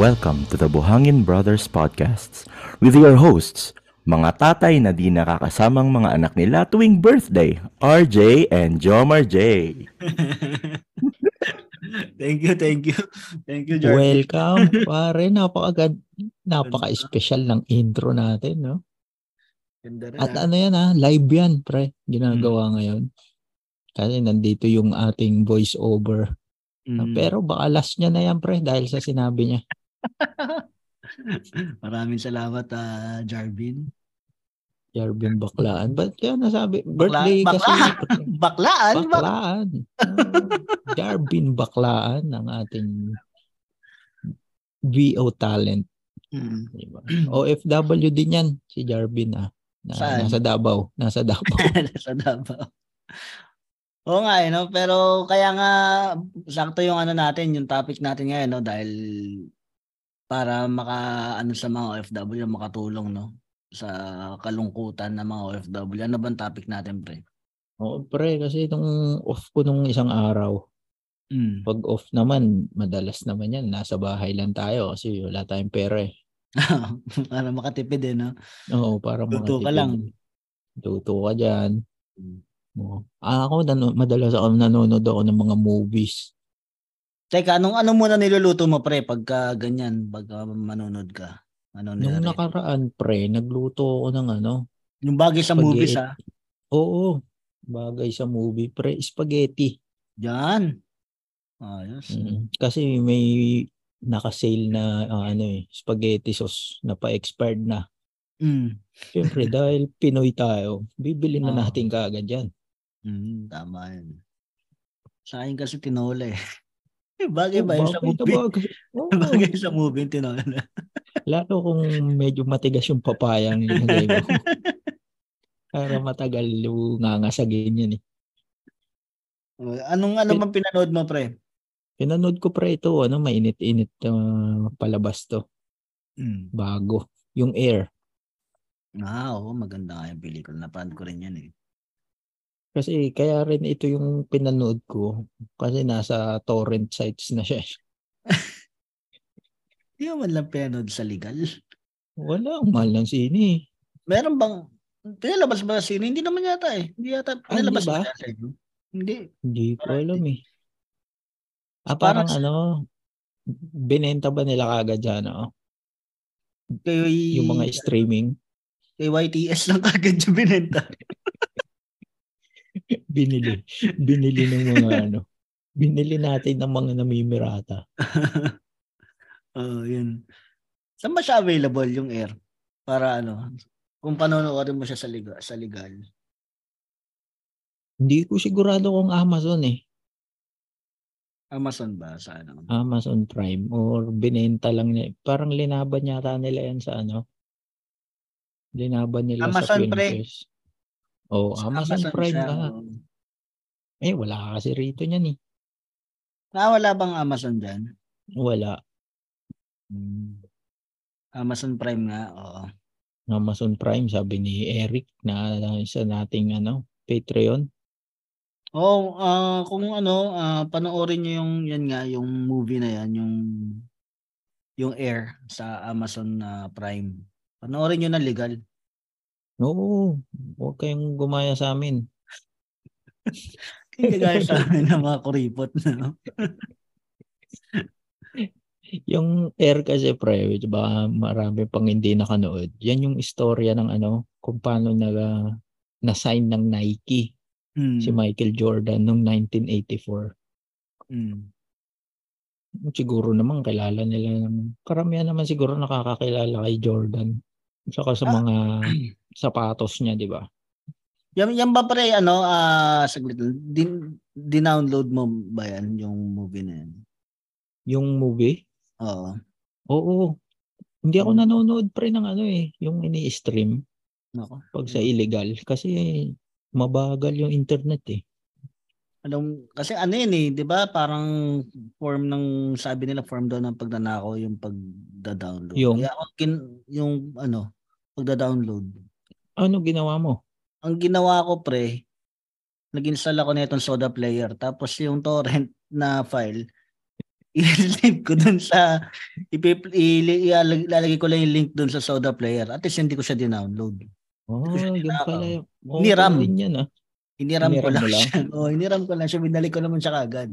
Welcome to the Buhangin Brothers Podcasts with your hosts, mga tatay na di nakakasamang mga anak nila tuwing birthday, RJ and Jomar J. thank you, thank you. Thank you, Jordan. Welcome, pare. Napaka napaka-special ng intro natin, no? Ganda At ah. ano yan ha, live yan, pre, Hmm. ginagawa ngayon. Kasi nandito yung ating voice over. Mm. Pero baka last niya na yan, pre, dahil sa sinabi niya. Maraming salamat, ah, Jarvin. Jarvin Baklaan. Ba't kaya nasabi? Birthday Bakla- kasi. Baklaan? Bak- Baklaan. Ah, Jarvin Baklaan ang ating VO talent. Mm. Diba? OFW din yan, si Jarvin ah. Na, Saan? nasa Davao. Nasa Davao. sa Davao. Oo nga, eh, no? pero kaya nga sakto yung ano natin, yung topic natin ngayon, no? dahil para maka ano sa mga OFW makatulong no sa kalungkutan ng mga OFW. Ano bang topic natin, pre? Oo, pre, kasi nung off ko nung isang araw, Mm. pag off naman, madalas naman yan, nasa bahay lang tayo kasi wala tayong pera eh. para makatipid eh, no? Oo, para Tuto ka makatipid. lang. Tuto ka dyan. Mm. Oo. Ah, ako, nano, madalas ako nanonood ako ng mga movies. Teka, anong ano muna niluluto mo, pre, pagka ganyan, pagka manonood ka? Ano Nung nire- nakaraan, pre, nagluto ako ng ano. Yung bagay sa Spaghetti. movies, ha? Oo, bagay sa movie, pre, spaghetti. Yan. Ayos. Mm. Kasi may naka-sale na ah, ano eh, spaghetti sauce na pa-expired na. Mm. Siyempre, dahil Pinoy tayo, bibili na Oo. natin kaagad yan. Mm, tama yan. Sa akin kasi tinola eh. Bagay Oh, ba yun sa movie? Oo. Bagay sa movie tinola. Lalo kung medyo matigas yung papayang linagay mo. Para matagal yung ngangasagin yan eh. Anong ano bang pinanood mo, pre? Pinanood ko pre ito, ano, mainit-init uh, palabas to. Mm. Bago. Yung Air. Ah, oo, maganda nga yung pelikula. Napanood ko rin yan eh. Kasi kaya rin ito yung pinanood ko. Kasi nasa torrent sites na siya. Hindi mo man lang pinanood sa legal. Wala, ang mahal ng sine eh. Meron bang, pinalabas ba sa sino? Hindi naman yata eh. Hindi yata, Ah, pinalabas ba? inyo? Hindi. Hindi ko alam eh. Ah, Parang parang ano, binenta ba nila kagad dyan, no? Kay, Yung mga streaming. kay YTS lang kagad yung binenta. Binili. Binili ng mga ano. Binili natin ng mga namimirata. Oo, yun. Saan ba siya available yung air? Para ano, kung panonoodin mo siya sa legal, sa legal. Hindi ko sigurado kung Amazon eh. Amazon ba sa ano? Amazon Prime or binenta lang niya. Parang linaban yata nila yan sa ano. Linaban nila sa Amazon Pre. Filmfest. Oh, Sa Amazon, Prime siya, oo. Eh, wala kasi rito niyan eh. Ah, wala bang Amazon dyan? Wala. Hmm. Amazon Prime nga, oo. Amazon Prime, sabi ni Eric na isa nating ano, Patreon. Oh, ah kung ano, ah panoorin niyo yung yan nga yung movie na yan, yung yung Air sa Amazon na Prime. Panoorin niyo na legal. Oo, huwag kayong gumaya sa amin. Hindi gaya sa amin ng mga kuripot. No? Yung Air kasi pre, which baka marami pang hindi nakanood. Yan yung istorya ng ano, kung paano na na-sign ng Nike Hmm. si Michael Jordan noong 1984. Hmm. Siguro naman kilala nila naman. Karamihan naman siguro nakakakilala kay Jordan. Saka sa Ah. mga sapatos niya, di ba? Yan, yan ba pre, ano, ah saglit. Din, dinownload mo ba yan, yung movie na yan? Yung movie, Oo. oo. Hindi ako Hmm. nanonood pre ng ano eh, yung ini-stream Nako. pag sa illegal. Kasi mabagal yung internet eh. Anong, kasi ano yun eh, di ba? Parang form ng, sabi nila form daw ng pagnanakaw yung pagda-download. Yung? Kaya ako, kin, yung ano, pagda-download. Ano ginawa mo? Ang ginawa ko pre, nag-install ako na itong soda player. Tapos yung torrent na file, i-save ko dun sa ilalagay ko lang yung link doon sa Soda Player. At least hindi ko siya dinownload. Oh, Hindi ko siya tinakaw. pala. yun. Okay Niram. din yan ah. Iniram ko Iniram lang, mo lang? siya. Oh, iniram ko lang siya. Binalik ko naman siya kagad.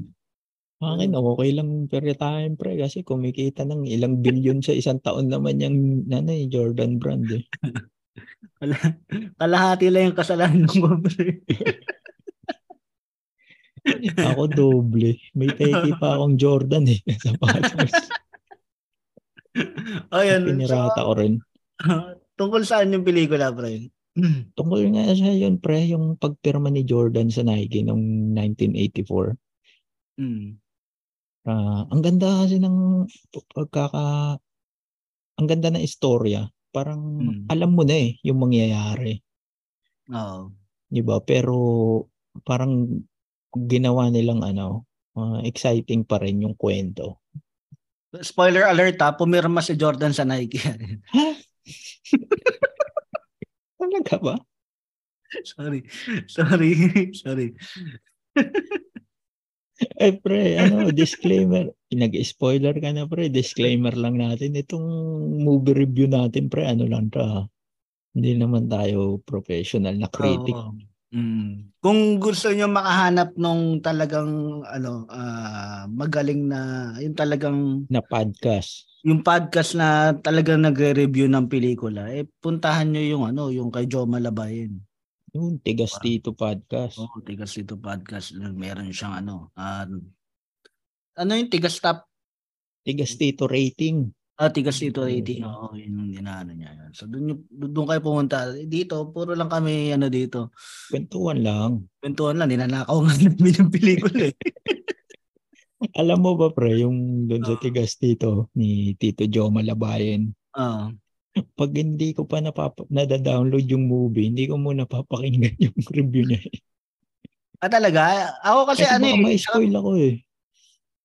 Akin, okay lang per time pre kasi kumikita ng ilang bilyon sa isang taon naman yung eh, Jordan brand eh. Kala- Kalahati lang yung kasalanan ko. pre. Ako doble. May peki pa akong Jordan eh. Sapatos. Ayun. Pinirata ko rin. So, tungkol saan yung pelikula, pre? Tungkol nga siya yun pre, yung pagpirma ni Jordan sa Nike noong 1984. Hmm. Ah, ang ganda kasi ng pagkaka ang ganda ng istorya. Parang Mm. alam mo na eh yung mangyayari, Oo. 'di ba? Pero parang ginawa nilang ano, ah, exciting pa rin yung kwento. Spoiler alert ha, pumirma si Jordan sa Nike. Talaga ba? sorry. Sorry. Sorry. Eh pre, ano, disclaimer. Nag-spoiler ka na pre, disclaimer lang natin. Itong movie review natin pre, ano lang to ha. Hindi naman tayo professional na critic. Oo. Mm. Kung gusto niyo makahanap nung talagang ano ah, magaling na yung talagang na podcast. yung podcast na talagang nagre-review ng pelikula eh puntahan niyo yung ano yung kay Joe Malabayan. Yung Tigas Tito Podcast. Oh, Tigas Tito podcast meron siyang ano ah, ano yung Tigas Top Tigas Tito Rating. Ah, tigas dito Oo. rating. Oo, yun yung inaano niya. Yun. So doon yung- doon kayo pumunta. Dito, puro lang kami ano dito. Kwentuhan lang. Kwentuhan lang, ninanakaw nga namin yung pelikula eh. Alam mo ba pre, yung doon sa Oo. Tigas Tito ni Tito Joe Malabayan, Oo. pag hindi ko pa napapa- nada-download yung movie, hindi ko muna papakinggan yung review niya. Ah, talaga? Ako kasi, Kasi, ano eh. ma-spoil ako eh.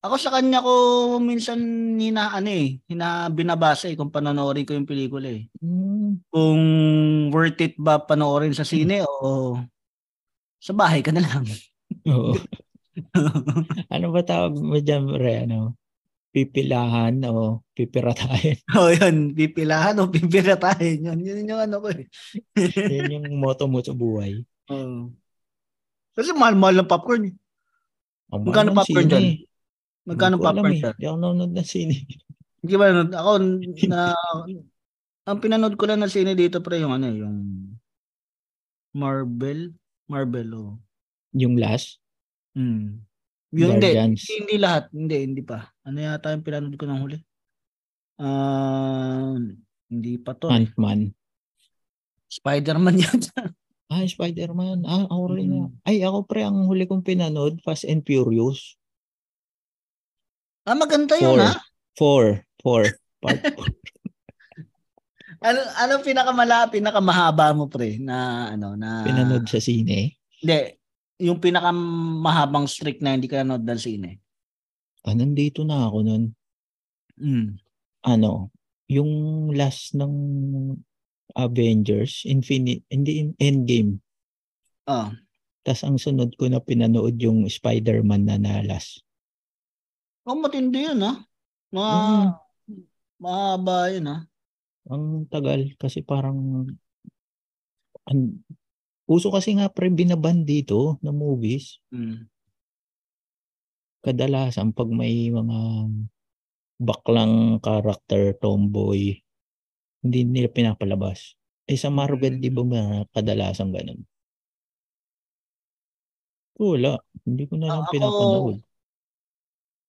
Ako sa kanya ko minsan hina ano eh, hina binabasa eh kung panonoorin ko yung pelikula eh. Hmm. Kung worth it ba panoorin sa sine o sa bahay ka na lang. Oo. ano ba tawag mo dyan, pre? Ano? Pipilahan o pipiratahin? o yun, pipilahan o pipiratahin. Yun, yun yung ano ko eh. Yan yung motto mo sa buhay. Oo. Kasi mahal-mahal ng popcorn eh. Ang Magkano popcorn dyan? Magkano popcorn eh. dyan? Hindi ako nanonood ng sine. Hindi ba nanood? Ako na ang pinanood ko lang na sine dito pre yung ano eh, yung Marvel, Marvel oh. Yung last, Hmm. Guardians. hindi, hindi lahat, hindi, hindi pa. Ano yata yung pinanood ko ng huli? Ah, hindi pa to. eh. Ant-Man. Spider-Man yata. Ah, Spider-Man. Ah, ako rin Mm. na. Ay, ako pre, ang huli kong pinanood, Fast and Furious. Ah, maganda yun Four. ha. Four. Four. Part four. Ano ano pinakamala pinakamahaba mo pre na ano na pinanood sa sine. Hindi, yung pinakamahabang streak na hindi ka nanood ng sine. Ah, nandito na ako nun. Mm. Ano, yung last ng Avengers, Infinite, hindi, in- Endgame. Oh. Tapos ang sunod ko na pinanood yung Spider-Man na na last. Oh, matindi yun ha. Mga Mm. mahaba yun ha. Ang tagal kasi parang ang, uso kasi nga pre binaban dito na movies. Mm. Kadalasan pag may mga baklang character, tomboy, hindi nila pinapalabas. Eh sa Marvel, Mm. di ba mga kadalasan ganun? Wala. Hindi ko na Ah, lang ako- pinapanood.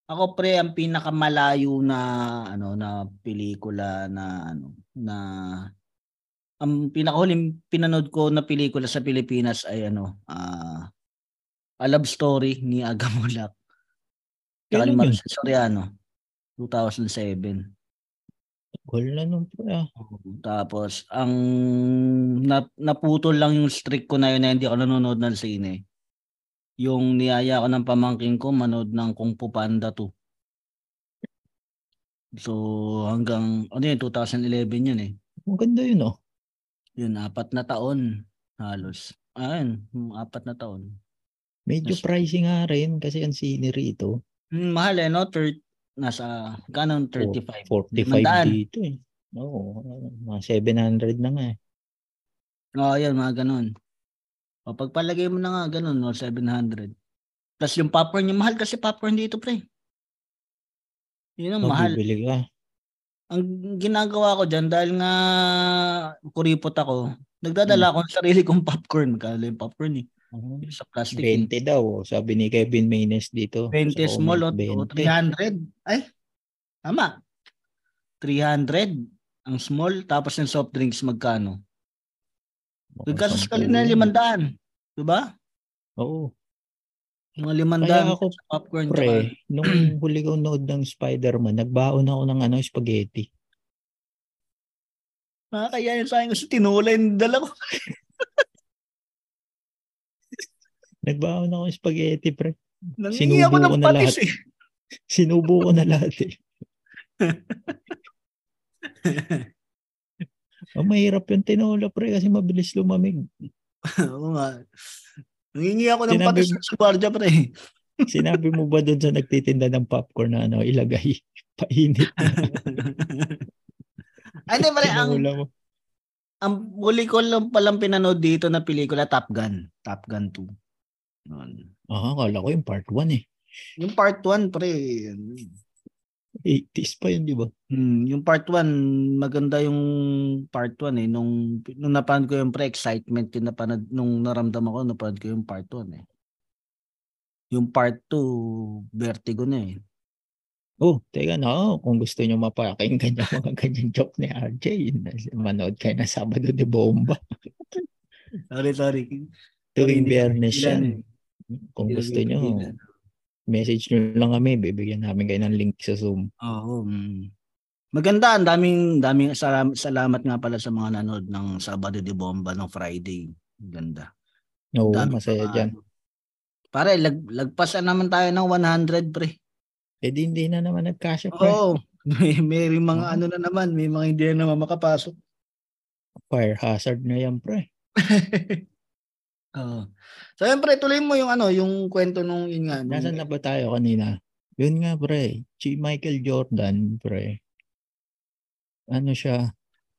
Ako pre ang pinakamalayo na ano na pelikula na ano na ang pinakahuling pinanood ko na pelikula sa Pilipinas ay ano ah A Love Story ni Aga Mulak. Tsaka ni Kailan yun? Maricel Soriano. 2007. Tagal na nung pre. ah. Tapos ang na, naputol lang yung streak ko na yun na hindi ako nanonood ng sine. Yung niyaya ko ng pamangking ko manood ng Kung Fu Panda 2. So hanggang ano yun 2011 yun eh. Ang ganda yun oh. Yun apat na taon halos. Ayun, apat na taon. Medyo pricey nga rin kasi ang scenery ito. Hmm, mahal eh no? Thir- nasa kanon 35. 45 Limandaan. dito eh. Oo, mga 700 na nga eh. Oo, yan, mga ganun. O, pagpalagay mo na nga, ganun, no, 700. Plus yung popcorn, yung mahal kasi popcorn dito, pre. Yun ang Oh, mahal. bibili ka. Ang ginagawa ko dyan, dahil nga kuripot ako, nagdadala ako ng sarili kong popcorn. Magkano yung popcorn eh. Yung Sa plastic eh. 20 daw, sabi ni Kevin Maynes dito. 20 sa small o, comment, o 20. 300. Ay, tama. 300 ang small, tapos yung soft drinks magkano? Nagkasos ka sampu na limandaan. Diba? Oo. Mga limandaan Kaya ako, sa popcorn. tsaka- Pre, nung huli ko nood ng Spider-Man, nagbaon ako ng ano, spaghetti. Ah, kaya yun sa akin kasi tinulay yung dala ko. Nagbaon ako ng spaghetti, pre. Nangingi ako ng patis lahat. eh. Sinubo ko na lahat eh. Oh, mahirap yung tinola, pre, kasi mabilis lumamig. Oo nga. Nangingi ako ng Sinabi patis mo- sa gwardiya pre. Sinabi mo ba doon sa nagtitinda ng popcorn na ano, ilagay, painit na hindi pare, ang, mo? ang huli ko lang palang pinanood dito na pelikula, Top Gun. Top Gun 2. Yun. Ah, akala ko yung part 1 eh. Yung part 1, pre. 80s pa yun, di ba? Hmm, yung part 1, maganda yung part 1 eh. Nung, nung napanood ko yung pre-excitement, yung napanood, nung naramdaman ko, napanood ko yung part 1 eh. Yung part 2, vertigo na eh. Oh, teka na, oh, kung gusto nyo mapakinggan yung mga ganyan joke ni RJ, manood kayo na Sabado de Bomba. Sorry, sorry. Tuwing biyernes yan. Kung Hindi gusto nyo, message nyo lang kami, bibigyan namin kayo ng link sa Zoom. Oo. mm. Maganda, ang daming daming salam, salamat nga pala sa mga nanood ng Sabado de Bomba ng Friday. Ganda. Oo, Dami masaya dyan. ano. Pare, lag, lagpasan naman tayo ng 100, pre. Eh di hindi na naman nagkasya pre. Oo. May, may mga Oo. ano na naman, may mga hindi na naman makapasok. Fire hazard na yan pre. Oo. So, yun, pre, tuloy mo yung ano, yung kwento nung yun nga. nung- Nasaan na ba tayo kanina? Yun nga pre, si Michael Jordan pre. Ano siya,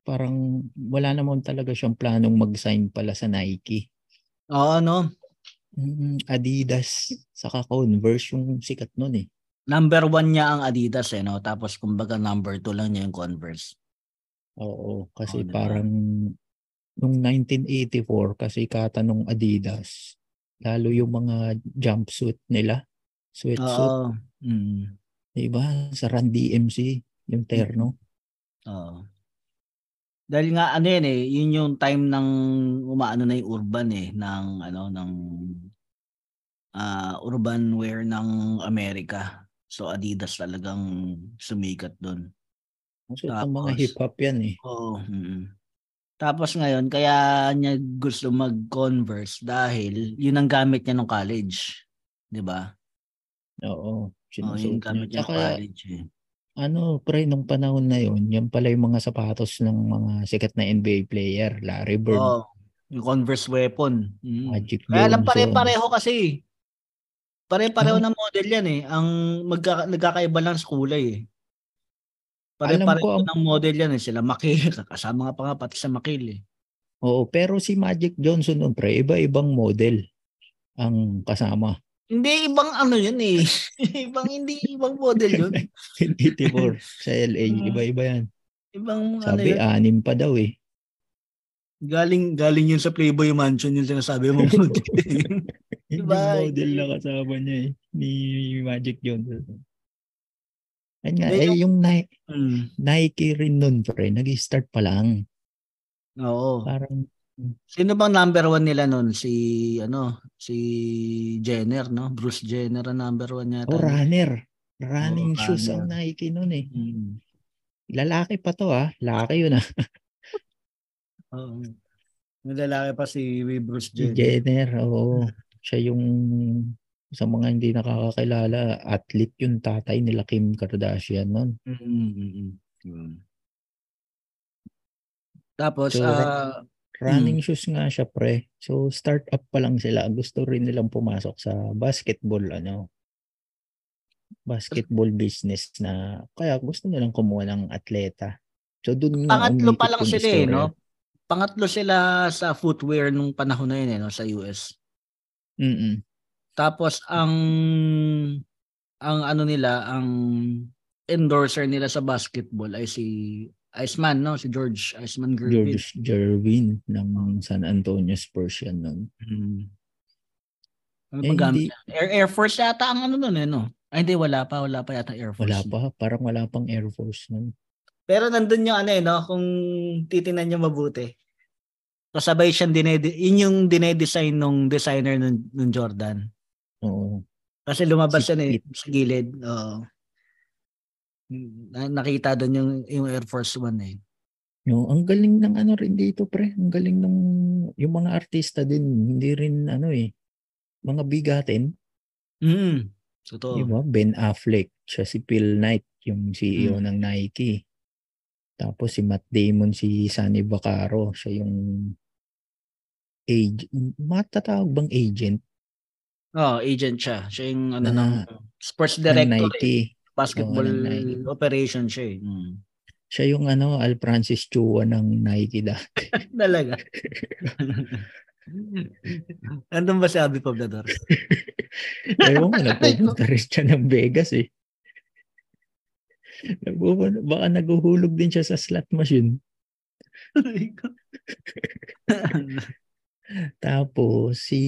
parang wala naman talaga siyang planong mag-sign pala sa Nike. Oo, no? Adidas, saka Converse yung sikat nun eh. Number one niya ang Adidas, eh, no? Tapos, kumbaga, number two lang niya yung Converse. Oo, kasi Oo, diba? parang nung 1984 kasi katanong Adidas, lalo yung mga jumpsuit nila, sweatsuit, Oo. Mm. diba? Sa Run DMC, yung terno. Oo. Dahil nga ano yan eh, yun yung time ng umaano na yung urban eh ng ano ng ah, urban wear ng Amerika. So Adidas talagang sumikat doon. So, ang mga Tapos- hip-hop yan eh. Oo. mm. Tapos ngayon kaya niya gusto mag-Converse dahil yun ang gamit niya nung college. 'Di ba? Oo, Oh, yun gamit niya. nung college eh. ano, pre, nung panahon na yun, yan pala yung mga sapatos ng mga sikat na NBA player. Larry Bird, Oo. Yung Converse weapon. Mm. Magic Kaya Johnson. pare-pareho kasi. Pare-pareho Ah. na model yan eh. Ang magka, nagkakaiba lang sa kulay eh. Pare-pareho ko ang- ng model yan eh. Sila Makil. Kasama nga pa nga pati sa Makil eh. Oo, pero si Magic Johnson nun, pre, iba-ibang model ang kasama. Hindi ibang ano yun eh. ibang hindi ibang model yun. 84 sa LA, Mm. iba-iba yan. Ibang ano Sabi, yun. anim pa daw eh. Galing galing yun sa Playboy Mansion yung sinasabi mo. Yung Diba? model na kasama niya eh, ni Magic Johnson. Ayun nga, eh, yung Ni- mm. Nike rin nun, pre, nag-start pa lang. Oo. Parang, Sino bang number one nila nun? Si ano? Si Jenner, no? Bruce Jenner ang number one yata. oh, runner. Running Oo, shoes ang runner. Nike nun eh. Mm. Lalaki pa to ah. Laki yun ah. Oo. May lalaki pa si Bruce Si Jenner. Jenner, oo. Siya yung sa mga hindi nakakakilala, athlete yung tatay nila Kim Kardashian nun. Mm-mm. Yun. Tapos, So, ah, Running shoes nga siya pre. So start up pa lang sila. Gusto rin nilang pumasok sa basketball ano. basketball business na kaya gusto nilang kumuha ng atleta. So doon nga Pangatlo pa lang sila eh, no? Pangatlo sila sa footwear nung panahon na yun eh, no? sa US. Mm-mm. Tapos ang ang ano nila, ang endorser nila sa basketball ay si Iceman, no? Si George Iceman Gervin. George Gervin ng San Antonio Spurs yan nun. Hmm. Ano Eh, hindi-? Air, Air Force yata ang ano nun eh, no? Ay, hindi, wala pa. Wala pa yata Air Force. Wala pa, parang wala pang Air Force nun. Pero nandun yung ano eh, no? Kung titinan nyo mabuti. Kasabay siyang dinede, yun yung dinedesign nung designer nung, nung Jordan. Oo. Kasi lumabas Si yan eh, Pete. sa gilid. Oo. Na, nakita doon yung, yung Air Force One eh. No, ang galing ng ano rin dito, pre. Ang galing ng yung mga artista din, hindi rin ano eh, mga bigatin, Mm. Totoo. di ba? Ben Affleck, siya si Phil Knight, yung CEO Mm. ng Nike. Tapos si Matt Damon, si Sonny Vaccaro, siya yung agent, matatawag bang agent Oh, agent siya. Siya yung ano ng sports ng director eh. Nike. Basketball ng Nike. operation siya eh. Mm. Siya yung ano, Al Francis Chua ng Nike dati. Talaga. Andun ba si Abby Poblador? Ewan ko, nagpupunta rin siya ng Vegas eh. Nagpupunta, baka naguhulog din siya sa slot machine. Tapos si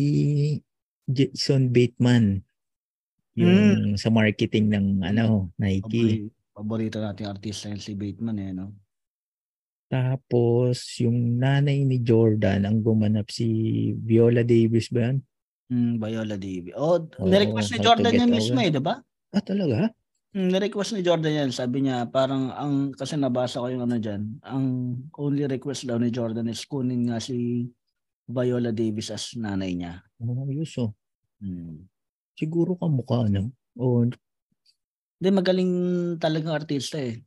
Jason Bateman yung sa marketing ng ano Nike. Pabori- Paborito nating artista yung si Bateman eh, no? Tapos yung nanay ni Jordan ang gumanap si Viola Davis ba yan? Mm, Viola Davis. Oh, Oo, nirequest ni Jordan yan mismo eh, di ba? Ah talaga? Mm, nirequest ni Jordan yan. Sabi niya, parang ang, kasi nabasa ko yung ano dyan, ang only request daw ni Jordan is kunin nga si Viola Davis as nanay niya. Oh, yus oh. Mm. Siguro kamukha no? O Hindi, magaling talagang artista eh.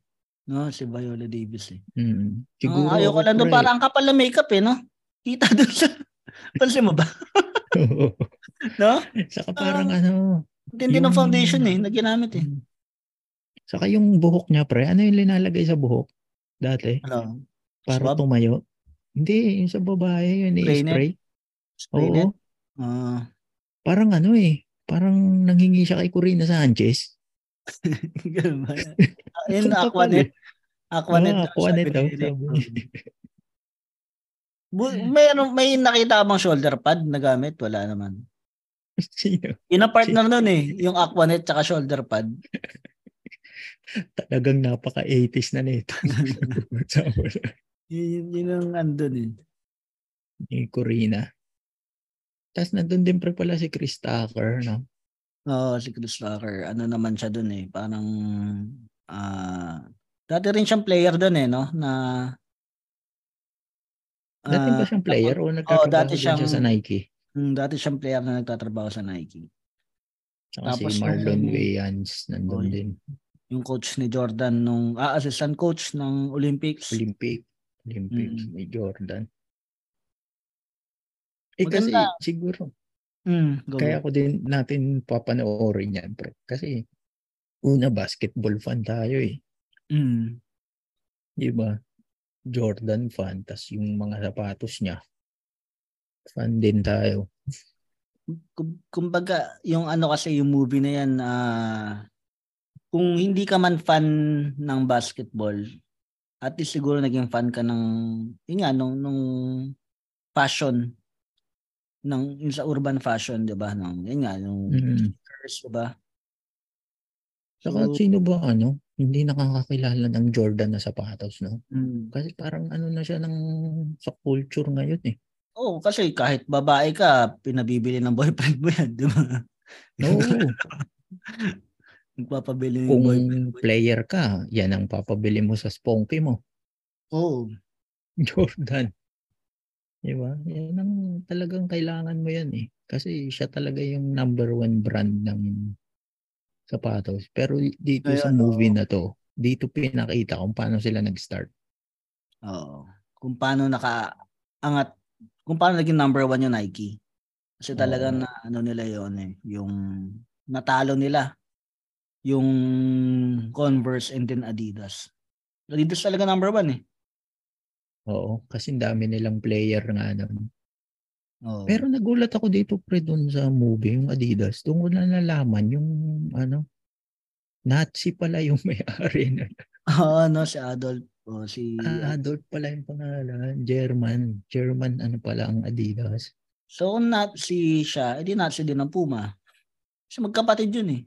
No, si Viola Davis eh. mm, Siguro Ah, ayoko lang doon, parang ang kapal na makeup eh, no? Kita doon sa... Pansin mo ba? No? Saka parang Ah. ano, Tindi ng Yung- foundation eh, na ginamit eh. Saka yung buhok niya, pre, ano yung linalagay sa buhok dati? Ano? Para Swab? tumayo? Hindi, yung sa babae, yun Spray i-spray. Spray Oo. Ah, Parang ano eh, parang nanghingi siya kay Corina Sanchez. ganun ba? Yun, kapal Aquanet. Aquanet. Ah, daw, Aquanet daw, may, ano, may nakita bang shoulder pad na gamit? Wala naman. Sino? Yun ang partner nun eh. Yung Aquanet tsaka shoulder pad. Talagang napaka-80s na nito. Yun, yun ang andun eh. ni Corina. Tapos nandun din pre pala si Chris Tucker, no? Oo, si Chris Tucker. Ano naman siya dun eh. Parang, ah, dati rin siyang player dun eh, no? Na, Dati ba ah, siyang player o nagtatrabaho dati din siya siyang- sa Nike? mm, dati siyang player na nagtatrabaho sa Nike. Saka tapos si Marlon yung- Wayans nandun Oo, din. Yung coach ni Jordan nung, ah, assistant coach ng Olympics. Olympic. Olympics Mm. ni Jordan. Eh kasi Maganda. siguro, Mm, go, kaya go. ko din natin papanoorin yan, pre. Kasi una basketball fan tayo eh. Mm. Di ba? Jordan fan, tas yung mga sapatos niya. Fan din tayo. Kum- kumbaga, yung ano kasi yung movie na yan, ah, kung hindi ka man fan ng basketball, at least siguro naging fan ka ng, yun nga, nung, nung fashion, ng, sa urban fashion, di ba? Nung, yun nga, yung Mm. sneakers, di ba? Saka So, sino ba ano, hindi nakakakilala ng Jordan na sapatos, no? mm. Kasi parang ano na siya ng sa culture ngayon eh. Oo, kasi kahit babae ka, pinabibili ng boyfriend mo yan, di ba? Oo, Nagpapabili ng kung boyfriend mo. player ka, yan ang papabili mo sa sponky mo. Oo. Jordan. Di ba? Yan ang talagang kailangan mo yan eh. Kasi siya talaga yung number one brand ng sapatos. Pero dito Kaya sa movie na to, dito pinakita kung paano sila nag-start. Oo. Kung paano nakaangat, kung paano naging number one yung Nike. Kasi talaga Oo. na ano nila yon eh, yung natalo nila yung Converse and then Adidas. Adidas talaga number one eh. Oo, kasi dami nilang player nga nun. Oo. Pero nagulat ako dito pre doon sa movie, yung Adidas. Doon ko na nalaman yung ano, Nazi pala yung may-ari. Oo, ano, si Adolf. O, si... Ah, Adolf pala yung pangalan. German. German ano pala ang Adidas. So, kung Nazi siya, edi Nazi din ang Puma. Kasi magkapatid yun eh.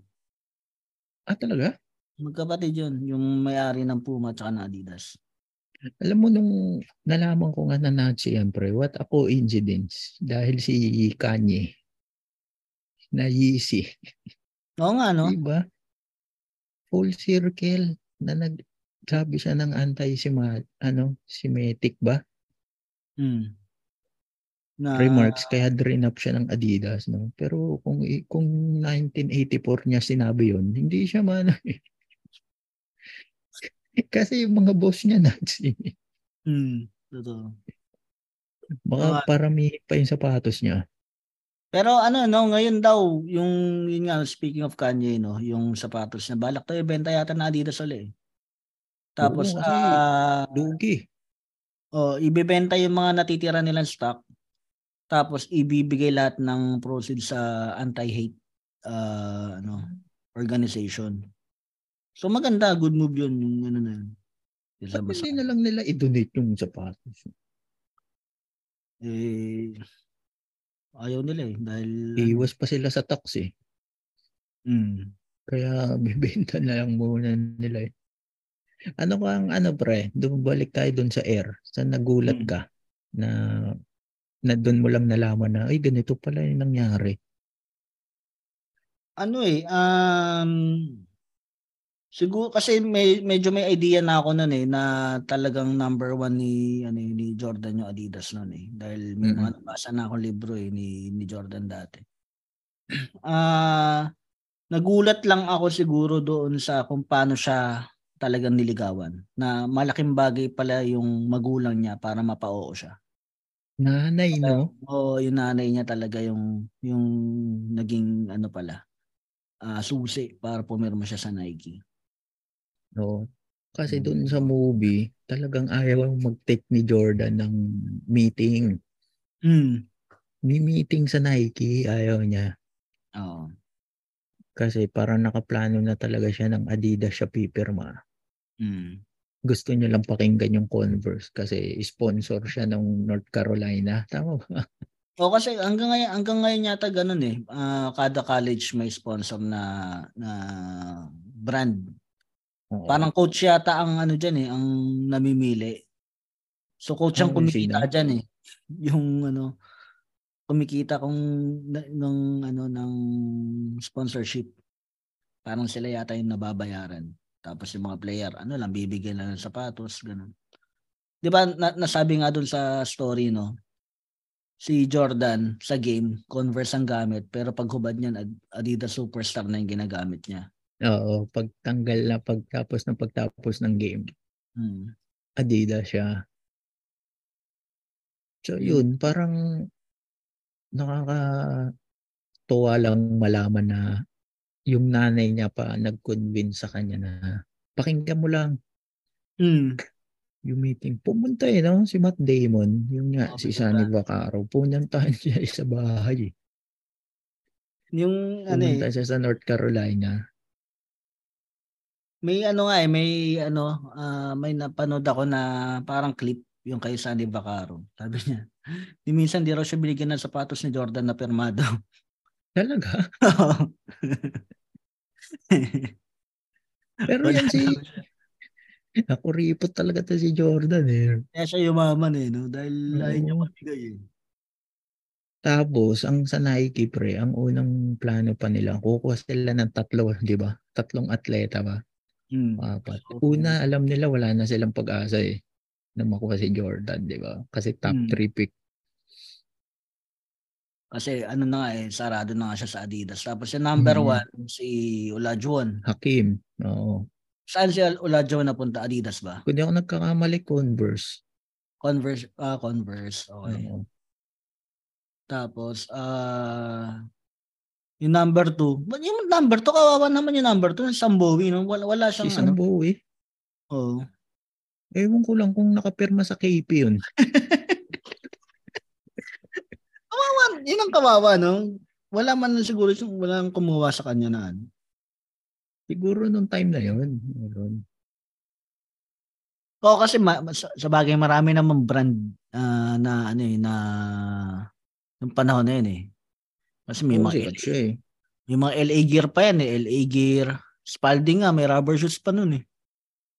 Ah, talaga? Magkapatid yun. Yung may-ari ng Puma at ng Adidas. Alam mo nung nalaman ko nga na Nazi pre, what a coincidence. Dahil si Kanye na Yeezy. Oo nga, no? Diba? Full circle na nagsabi siya ng anti-semitic, ano, semitic ba? Hmm. Na, remarks kaya drain up siya ng Adidas no pero kung kung 1984 niya sinabi yon hindi siya man kasi yung mga boss niya Nazi Hmm. Totoo. baka Mga- paramihin pa yung sapatos niya Pero ano, no, ngayon daw, yung, yun nga, speaking of Kanye, no, yung sapatos na balak tayo, ibenta yata na Adidas ulit. eh. Tapos, Oo, kasi- ah, lugi oh, ibebenta yung mga natitira nilang stock. Tapos, ibibigay lahat ng proceeds sa anti-hate ah, ano, organization. So, maganda, good move yun, yung ano na yun. Ba't hindi na lang nila i-donate yung sapatos? Eh, ayaw nila eh, dahil, iwas pa sila sa tax eh. Mm, kaya bibenta na lang muna nila eh. Ano ka ang ano pre? Balik tayo dun sa air. Sa nagulat Mm. ka na na doon mo lang nalaman na ay ganito pala yung nangyari. Ano eh, um, siguro kasi may, medyo may idea na ako nun eh, na talagang number one ni, ano, eh, ni Jordan yung Adidas nun eh. Dahil may Mm-mm. mga nabasa na akong libro eh, ni, ni Jordan dati. Ah, nagulat lang ako siguro doon sa kung paano siya talagang niligawan. Na malaking bagay pala yung magulang niya para mapa-oo siya. nanay no Oo, yung nanay niya talaga yung yung naging ano pala ah susi para pumirma siya sa Nike. No kasi Mm. doon sa movie talagang ayaw mag-take ni Jordan ng meeting Mm. may meeting sa Nike ayaw niya Oo. kasi parang nakaplano na talaga siya ng Adidas siya pipirma Mm. gusto niya lang pakinggan yung Converse kasi sponsor siya ng North Carolina. Tama ba? O kasi hanggang ngayon hanggang ngayon yata ganun eh. Ah, kada college may sponsor na na brand. Oo. Parang coach yata ang ano diyan eh, ang namimili. So coach ang Ah, kumikita diyan eh. Yung ano kumikita kung ng ano ng sponsorship. Parang sila yata yung nababayaran. Tapos yung mga player, ano lang bibigyan lang ng sapatos, ganun. 'Di ba na- nasabi nga doon sa story no? Si Jordan sa game, Converse ang gamit, pero pag hubad niyan Ad- Adidas Superstar na yung ginagamit niya. Oo, pagtanggal na pagtapos ng pagtapos ng game, Hmm. Adidas siya. So yun, parang nakakatuwa lang malaman na yung nanay niya pa nag-convince sa kanya na pakinggan mo lang Hmm. yung meeting. Pumunta eh, no? Si Matt Damon, yung nga, Oo, si. Sunny Vaccaro. Punantahan siya sa bahay. Yung ano eh, Pumunta siya sa North Carolina. May ano nga eh, may ano, ah, may napanood ako na parang clip yung kay Sandy Vaccaro. Sabi niya, di minsan di raw siya binigyan ng sapatos ni Jordan na pirmado. Talaga? Pero Wala yan si, nakuripot talaga to si Jordan eh. Kaya siya yumaman eh, no? Dahil ayaw niya mabigay eh. Tapos, ang sa Nike pre, ang unang plano pa nila, kukuha sila ng tatlo, di ba? Tatlong atleta ba? Hmm. Apat. So, Una, alam nila wala na silang pag-asa eh na makuha si Jordan, di ba? Kasi top Hmm. 3 pick. Kasi ano na nga eh, sarado na nga siya sa Adidas. Tapos yung number Mhm. one, si Olajuwon. Hakim. Oo. Saan si Olajuwon napunta? Adidas ba? Kung di ako nagkakamali, Converse. Converse, ah, Converse. Okay. Oo. Tapos, ah, Yung number 2. Ba't Yung number 2, kawawa naman yung number 2. Sambowi, no? Wala, wala Si siyang ano. Sambo eh. Oh. Ewan ko lang kung nakapirma sa KP yun. Kawawa, yun ang kawawa, no? Wala man lang siguro, yung- walang kumuha sa kanya na ano. Siguro nung time na yun. Meron. Oo, kasi ma- sa, sa bagay marami naman brand ah, na ano eh, na yung panahon na yun eh. Kasi may Oo, mga, siya eh. may mga LA gear pa yan eh. LA gear. Spalding nga, may rubber shoes pa nun eh.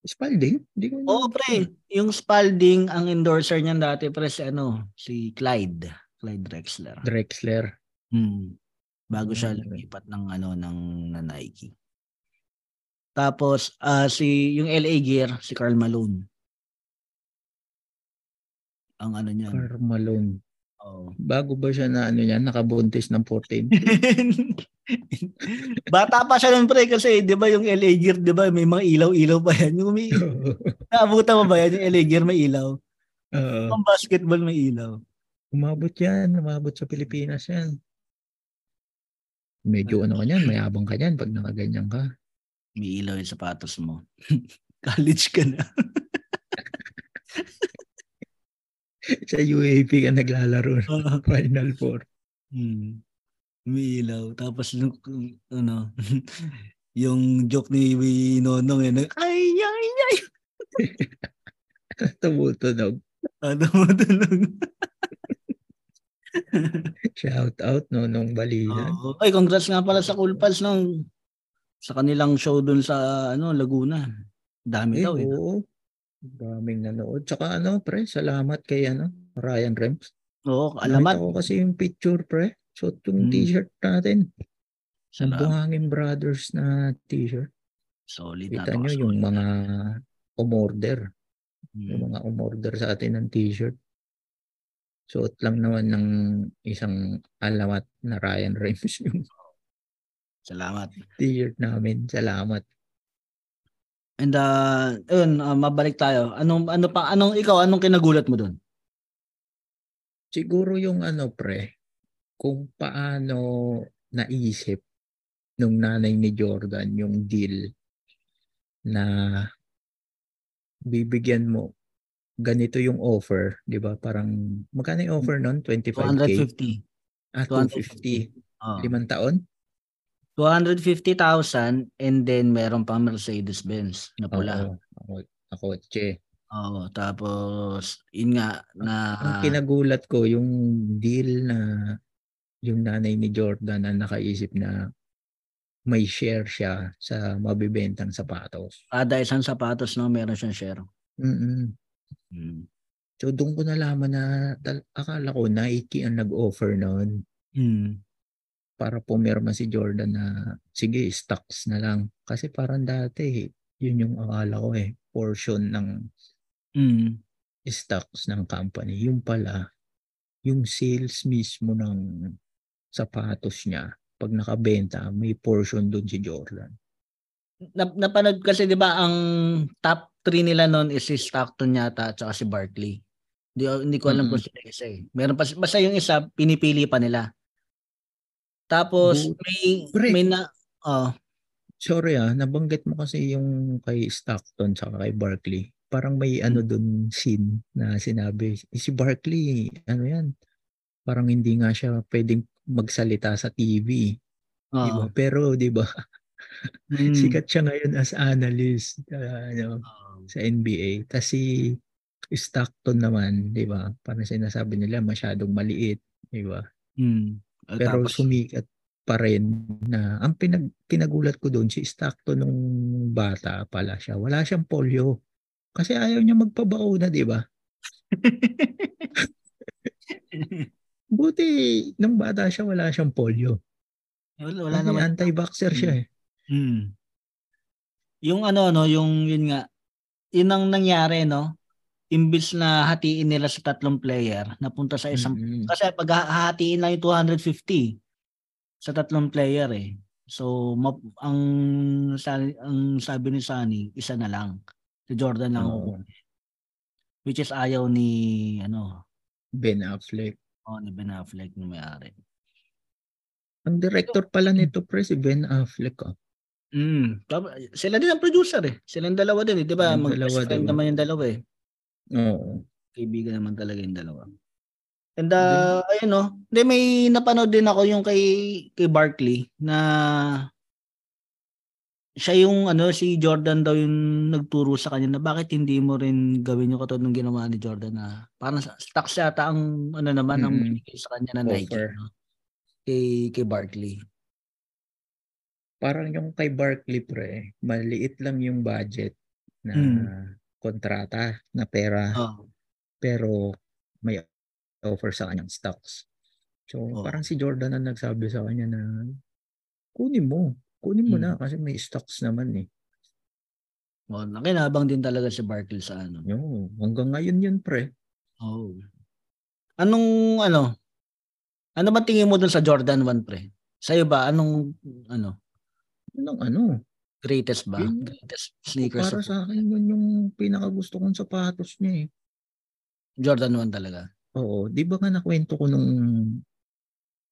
Spalding? Hindi ko Oo, pre. Yung Spalding, ang endorser niyan dati, pre, si ano, si Clyde. Clyde Drexler. Drexler. Hmm. Bago siya Hmm. lumipat ng ano ng, ng Nike. Tapos ah si yung LA Gear si Karl Malone. Ang ano niya. Carl Malone. Oh. Bago ba siya na ano yan, nakabuntis ng 14? Bata pa siya nun pre kasi 'di ba yung LA Gear 'di ba may mga ilaw-ilaw pa yan. Yung may naabutan mo ba yan yung LA Gear may ilaw? Oo. Pang basketball may ilaw. umabot yan. Umabot sa Pilipinas yan. Medyo ano ka yan, mayabang ka yan pag nakaganyan ka. May ilaw yung sapatos mo. College ka na. sa UAP ka naglalaro. Final Four. Hmm. Umiilaw. Tapos yung, ano, yung joke ni Nonong eh, ay, ay, ay, Tumutunog. ano mo tunog. Shout out no nung balinan. Oo. Ay, congrats nga pala sa Cool Pals nung sa kanilang show dun sa ano Laguna. Dami Eh, daw eh. oo. Daming nanood. Tsaka ano, pre, salamat kay ano, Ryan Rems. Oo, Alamat. alamat. ko kasi yung picture, pre. So, yung Mm. t-shirt natin. Salamat. Buhangin Brothers na t-shirt. Solid. Kita nyo yung mga umorder. Hmm. Yung mga umorder sa atin ng t-shirt. Suot lang naman ng isang alamat na Ryan Rems yung Salamat. t-shirt namin. Salamat. And uh, yun, uh, mabalik tayo. Anong ano pa anong ikaw anong kinagulat mo doon? Siguro yung ano pre, kung paano naisip nung nanay ni Jordan yung deal na bibigyan mo ganito yung offer, 'di ba? Parang magkano yung offer noon? 25k. 250. Ah, 250. 250. Oh. Limang taon? 250,000 and then meron pang Mercedes-Benz na pula. Ako, ako, che. Oo, tapos yun nga na Ang kinagulat ko yung deal na yung nanay ni Jordan na nakaisip na may share siya sa mabibentang sapatos. kada isang sapatos no meron siyang share. Mm-mm. Mm. So doon ko nalaman na tal- akala ko Nike ang nag-offer noon Mm. Para pumirma si Jordan na sige stocks na lang kasi parang dati yun yung akala ko eh portion ng Mm. stocks ng company yung pala yung sales mismo ng sapatos niya pag nakabenta may portion doon si Jordan Na, napanood kasi 'di ba ang top 3 nila noon is si Stockton yata at saka si Barkley. Hindi, hindi ko alam Mm-mm. kung sino yung isa eh. Meron pa basta yung isa pinipili pa nila. Tapos Bu- may Pre. may na oh, sorry ah nabanggit mo kasi yung kay Stockton saka kay Barkley parang may ano doon scene na sinabi eh, si Barkley ano yan parang hindi nga siya pwedeng magsalita sa TV di ba oh. pero di ba Mm. sikat siya ngayon as analyst ah, ano, Oh. sa NBA tas si Stockton naman di ba parang sinasabi nila masyadong maliit di ba Mm. Ah, pero tapos, sumikat pa rin na ang pinag, pinagulat ko doon si Stockton nung bata pala siya. Wala siyang polio kasi ayaw niya magpabakuna di ba? Buti nung bata siya wala siyang polio wala, wala Kasi naman. anti-vaxxer siya eh. Mm. Yung ano no, yung yun nga, yun ang nangyari no. Imbis na hatiin nila sa tatlong player, napunta sa isang Mm-mm. kasi pag hahatiin lang yung 250 sa tatlong player eh. So map, ang sabi, ang sabi ni Sunny, isa na lang. Si Jordan lang Oo. which is ayaw ni ano, Ben Affleck oh, ni Ben Affleck na may-ari. Ang director pala nito, pre, si Ben Affleck. Oh. Mm. Sila din ang producer eh. Silang dalawa din eh. Di ba? Silang Mag dalawa, best friend diba? naman yung dalawa eh. Oo. Kaibigan naman talaga yung dalawa. And uh, ayun no. Hindi, may napanood din ako yung kay, kay Barkley na siya yung ano si Jordan daw yung nagturo sa kanya na bakit hindi mo rin gawin yung katulad ng ginawa ni Jordan na parang sa- stocks yata ang ano naman ang Mm-mm. binigay sa kanya na Nike no? kay kay Barkley. Parang yung kay Barkley, pre, maliit lang yung budget na Mm. Kontrata na pera. Oh. pero may offer sa kanyang stocks. So, Oo. parang si Jordan ang nagsabi sa kanya na kunin mo. Kunin mo Hmm. na kasi may stocks naman eh. Oh, nakinabang din talaga si Barkley sa ano. Yo, hanggang ngayon yun pre. Oh. Anong ano? Ano ba tingin mo dun sa Jordan 1 pre? Sa'yo ba anong ano? Yun ang ano. Greatest ba? Yun- Greatest sneakers Para sa akin yun yung pinakagusto kong sapatos niya eh. Jordan 1 talaga. Oo, di ba nga nakwento ko nung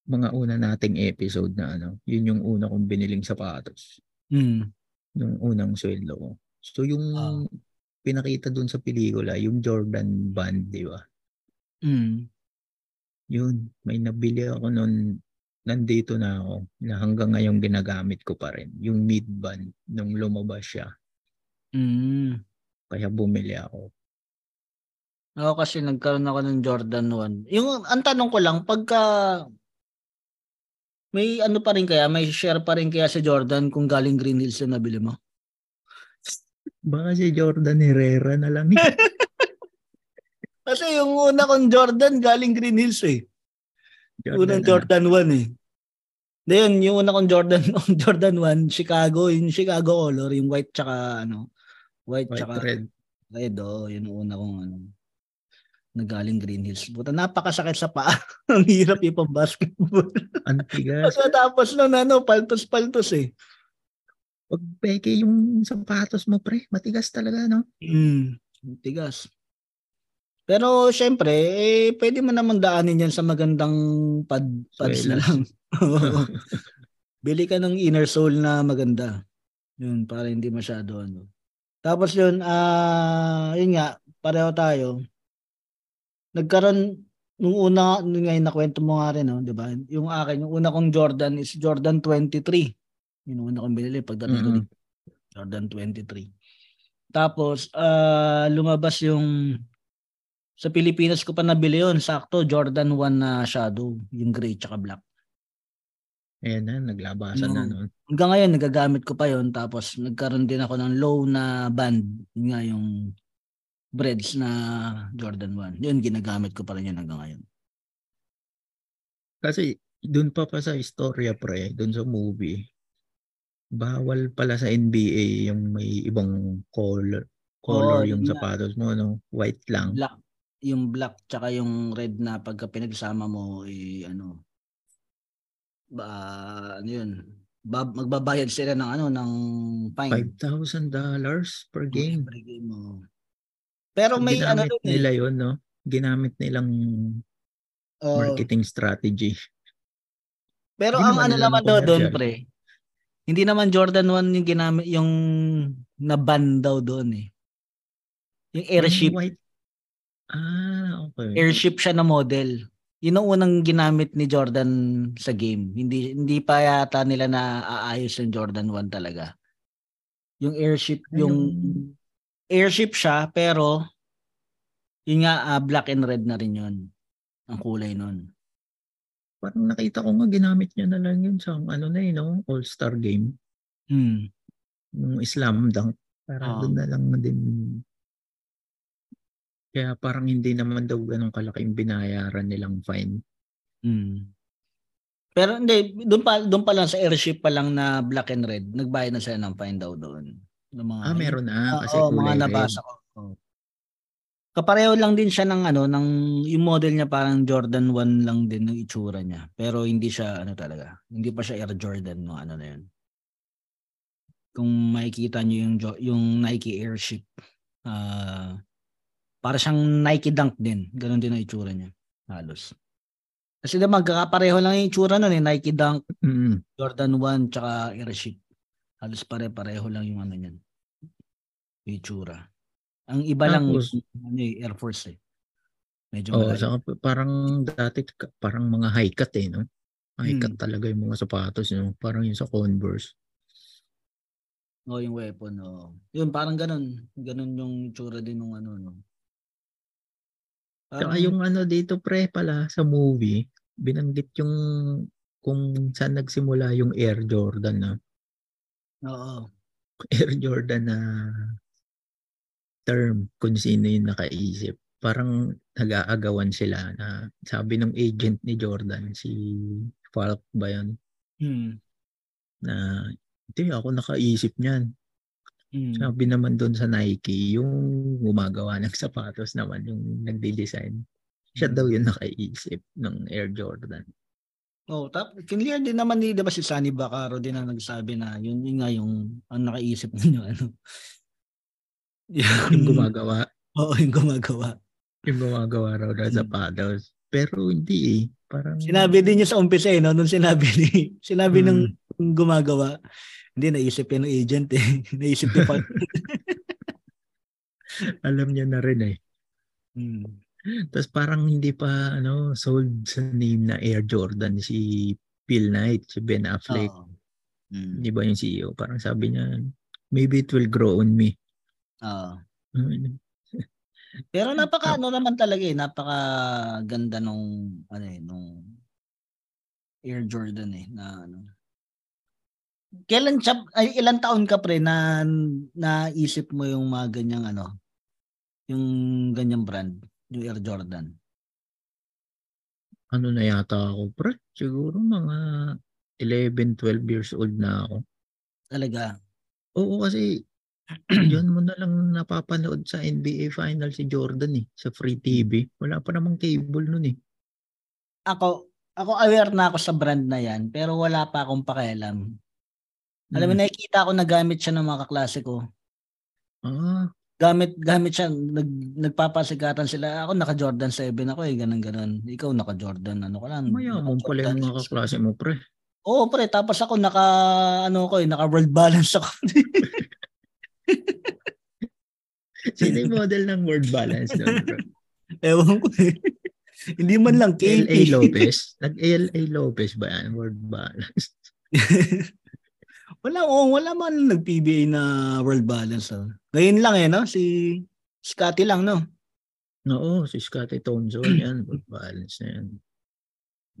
mga una nating episode na ano, yun yung una kong biniling sapatos. Mm. Yung unang sweldo ko. So yung Ah. pinakita dun sa pelikula, yung Jordan band, di ba? Mm. Yun, may nabili ako noon nandito na ako na hanggang ngayon ginagamit ko pa rin. Yung mid band nung lumabas siya. Mm. Kaya bumili ako. Ako kasi nagkaroon ako ng Jordan 1. Yung ang tanong ko lang pagka may ano pa rin kaya, may share pa rin kaya sa Jordan kung galing Green Hills yung nabili mo? Baka si Jordan Herrera na lang. Kasi yung una kong Jordan galing Green Hills eh. Unang ano, Jordan 1 eh. Yun, yung una kong Jordan, Jordan 1, Chicago, yung Chicago color, yung white tsaka ano, white, White tsaka red. red, oh, yun yung una kong ano, nagaling Green Hills. Buta napakasakit sa paa. Ang hirap yung basketball. Antigas. Kasi tapos nun, ano, paltos-paltos eh. Pag peke yung sapatos mo, pre, matigas talaga, no? Mm, tigas. Pero syempre, eh, pwede mo naman daanin yan sa magandang pad, pads na lang. Bili ka ng inner sole na maganda. Yun, para hindi masyado ano. Tapos yun, ah, yun nga, pareho tayo. Nagkaroon, nung una, nung ngayon nakwento mo nga rin, no, di ba? Yung akin, yung una kong Jordan is Jordan 23. Yung una kong binili pagdating ko Mhm. dito. Jordan 23. Tapos, ah, lumabas yung sa Pilipinas ko pa nabili yun. Sakto, Jordan 1 na shadow. Yung gray tsaka black. Ayan na, naglabasan na No. noon. Hanggang ngayon, nagagamit ko pa yon Tapos, nagkaroon din ako ng low na band. Yun nga yung breads na Jordan 1. Yun, ginagamit ko pa rin yun hanggang ngayon. Kasi doon pa pa sa istorya, pre, doon sa movie, bawal pala sa NBA yung may ibang color color Oo, yung yun nga. sapatos mo, no? White lang. Black. Yung black tsaka yung red na pagka pinagsama mo, eh, ano, ba, ano yun, ba, magbabayad sila ng ano, ng fine. $5,000 per game. Every game mo. Pero may ano Ginamit dun eh. nila yun, no? Ginamit nilang Oo. marketing strategy. Pero Hindi ang ano naman daw doon, pre. Hindi naman Jordan 1 yung ginamit, yung na-ban daw doon eh. Yung airship. Yung white. Ah, okay. Airship siya na model. Yun ang unang ginamit ni Jordan sa game. Hindi hindi pa yata nila na aayos yung Jordan 1 talaga. Yung airship, Ah, yung yung- airship siya pero yun nga ah, black and red na rin yun. Ang kulay nun. Parang nakita ko nga ginamit niya na lang yun sa ano na yun, no? All-Star game. Hmm. Yung Islam Dunk. Parang Oo. doon na lang din. Kaya parang hindi naman daw ganun kalaki yung binayaran nilang fine. Mm. Pero hindi, doon pa doon pa lang sa airship pa lang na black and red, nagbayad na sila ng fine daw doon. Ng mga Ah, meron na. Kasi Oo, kulay mga nabasa ko. Oo. Kapareho lang din siya ng ano, ng yung model niya parang Jordan 1 lang din ng itsura niya. Pero hindi siya ano talaga. Hindi pa siya Air Jordan no ano na 'yun. Kung makikita niyo yung yung Nike Airship, ah para siyang Nike Dunk din. Ganon din ang itsura niya. Halos. Kasi diba magkakapareho lang yung itsura nun eh. Nike Dunk, Mm. Jordan 1, tsaka Airship. Halos pare-pareho lang yung ano niyan. Yung itsura. Ang iba lang Tapos- yung ano, eh, Air Force eh. Medyo malayo. saka pa- parang dati parang mga high cut eh, no? High cut Hmm. talaga yung mga sapatos, no? Parang yung sa Converse. Oo, yung weapon. Oh. Yun, parang ganun. Ganun yung itsura din ng ano. No? Saka yung ano dito pre pala sa movie, binanggit yung kung saan nagsimula yung Air Jordan na Oo. Air Jordan na term kung sino yung nakaisip. Parang nag-aagawan sila na sabi ng agent ni Jordan, si Falk ba yun, Hmm. na hindi ako nakaisip niyan. Hmm. Sabi naman doon sa Nike, yung gumagawa ng sapatos naman, yung nagde-design. Siya Hmm. daw yung nakaisip ng Air Jordan. Oh, tap kinlear din naman ni 'di ba si Sunny Bacaro din ang nagsabi na yun, yun nga yung ang nakaisip niyo ano. Yung gumagawa, Oo, yung gumagawa. yung gumagawa raw ng sapatos. Pero hindi eh. Parang Sinabi din niya sa umpisa eh, no? Nung sinabi ni, sinabi ng Hmm. gumagawa, hindi, naisip yan ng agent eh. naisip niya pa. alam niya na rin eh. hmm. Tapos parang hindi pa ano sold sa name na Air Jordan si Phil Knight, si Ben Affleck. Oo. Hmm. Di ba yung CEO? Parang sabi niya, maybe it will grow on me. Oo. Mm. Pero napaka ano naman talaga eh, napaka ganda nung ano eh, nung Air Jordan eh na ano. Kailan siya, ay ilang taon ka pre na naisip mo yung mga ganyang ano, yung ganyang brand, yung Air Jordan? Ano na yata ako, pre? Siguro mga 11, 12 years old na ako. Talaga. Oo, kasi yun mo na lang napapanood sa NBA Final si Jordan eh, sa free TV. Wala pa namang cable nun eh. Ako, ako aware na ako sa brand na yan, pero wala pa akong pakialam. Alam mo, Hmm. nakikita ko na gamit siya ng mga kaklase ko. Ah, gamit gamit siya nag nagpapasigatan sila ako naka Jordan 7 ako eh ganun ganun ikaw naka Jordan ano ko lang mayaman naka pala yung mga 6. kaklase mo, pre. oo pre tapos ako naka ano ko eh naka world balance ako Sino yung model ng word balance doon, bro? ewan ko eh hindi man lang KP L.A. Lopez? Nag-L.A. Lopez ba yan? Word balance. Wala oh, wala man nag PBA na world balance oh. ngayon lang eh no si Scotty lang no Oo, si Scotty Thompson yan. Word balance na yan.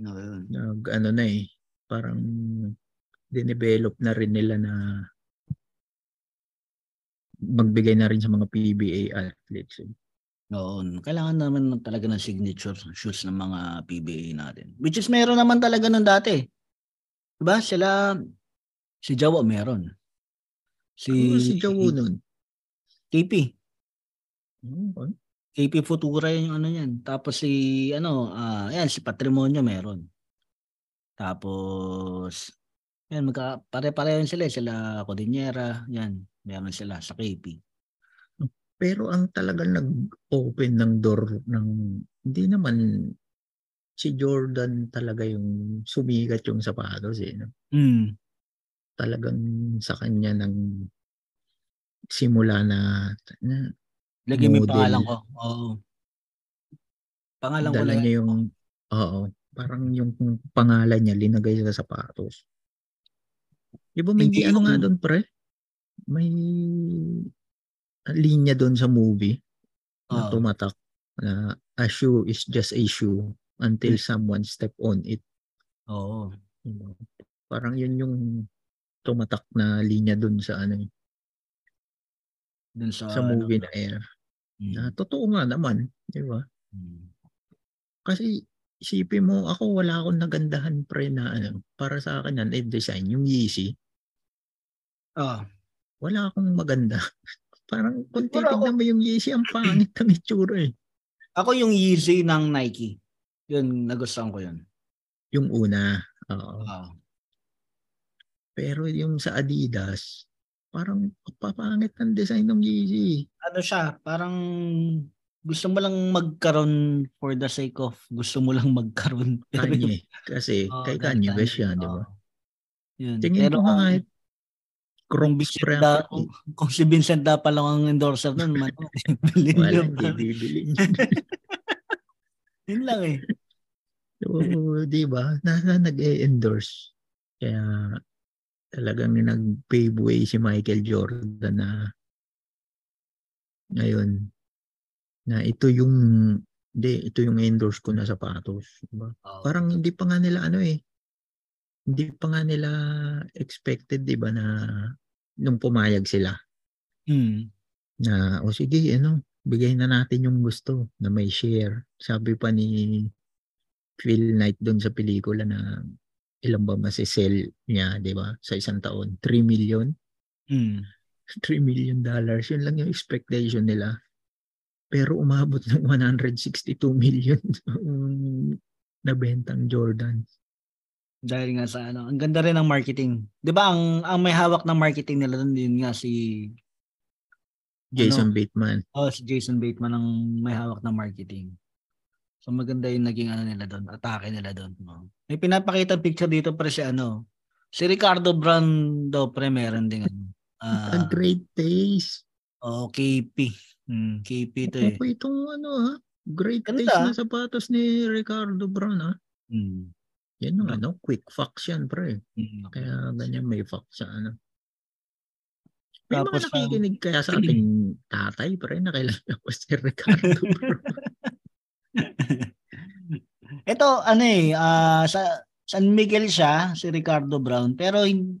no yun Nag, ano na eh. Parang dinevelop na rin nila na magbigay na rin sa mga PBA athletes. eh. Oo, kailangan naman talaga ng signature shoes ng mga PBA natin. Which is meron naman talaga nung dati. Diba? Sila, si Jawa meron. Si, Ano si Jawo nun? KP. Oo, KP Futura yun yung ano yan. Tapos si, ano, ah yan, si Patrimonio meron. Tapos, yan, magka, pare-pareho sila. eh. Sila Cordillera, yan, meron sila sa KP. Pero ang talagang nag-open ng door ng hindi naman si Jordan talaga yung sumikat yung sapatos eh. No? Mm. Talagang sa kanya ng simula na, na Lagay mo yung pangalan ko. Oo. Pangalan ko dala lang. niya yung oo, parang yung pangalan niya linagay sa sapatos. Di ba may Hindi ano nga doon pre? May linya doon sa movie na Oo. tumatak na a shoe is just a shoe until someone step on it. Oo. Diba? Parang yun yung tumatak na linya doon sa ano Dun sa, sa movie na air. Mm. Na totoo nga naman, di ba? Mm. Kasi isipin mo, ako wala akong nagandahan pre na ano, para sa akin yan, eh, design, yung Yeezy, Ah, wala akong maganda. Parang kung titignan mo yung Yeezy, ang pangit ng itsura eh. ako yung Yeezy ng Nike. Yun, nagustuhan ko yun. Yung una, oo. Ah. Pero yung sa Adidas, parang papangit ng design ng Yeezy. ano siya, parang gusto mo lang magkaroon for the sake of gusto mo lang magkaroon. Kanye. Kasi Oo, kay Kanye West yan, di ba? oo. Yun. Tingin Pero ko nga kung- kahit kung Crocs Vincent da, kung, kung si Vincent da pa lang ang endorser nun, man, bilhin wala, hindi bibili Yun lang eh. So, di ba? Nasa nag-endorse. Kaya talagang nag-pave way si Michael Jordan na ngayon na ito yung hindi, ito yung endorse ko na sapatos. Diba? Parang hindi pa nga nila ano eh. Hindi pa nga nila expected, di ba, na nung pumayag sila Hmm. na o sige ano bigay na natin yung gusto na may share sabi pa ni Phil Knight doon sa pelikula na ilan ba masisell niya di ba? Sa isang taon 3 million? Hmm. 3 million dollars. Yun lang yung expectation nila. Pero umabot ng 162 million nabentang Jordan. Dahil nga sa ano, ang ganda rin ng marketing. 'Di ba ang ang may hawak ng marketing nila doon din nga si Jason Bateman. Oh, si Jason Bateman ang may hawak ng marketing. So maganda yung naging ano nila doon, atake nila doon. No? May pinapakita picture dito pre si ano, si Ricardo Brown daw pre meron ding ano. a Ah, great taste oh, KP. Hmm, KP to eh. Ako itong ano ha great Ganda, taste ah. na sapatos ni Ricardo Brown ha Hmm. Yan Yeah. ano, quick fox yan, pre. hmm. Kaya ganyan may fox sa ano. May Tapos, mga nakikinig kaya sa ating tatay, pre, na kailangan ko si Ricardo. bro. Ito ano eh ah, sa San Miguel siya si Ricardo Brown pero hin-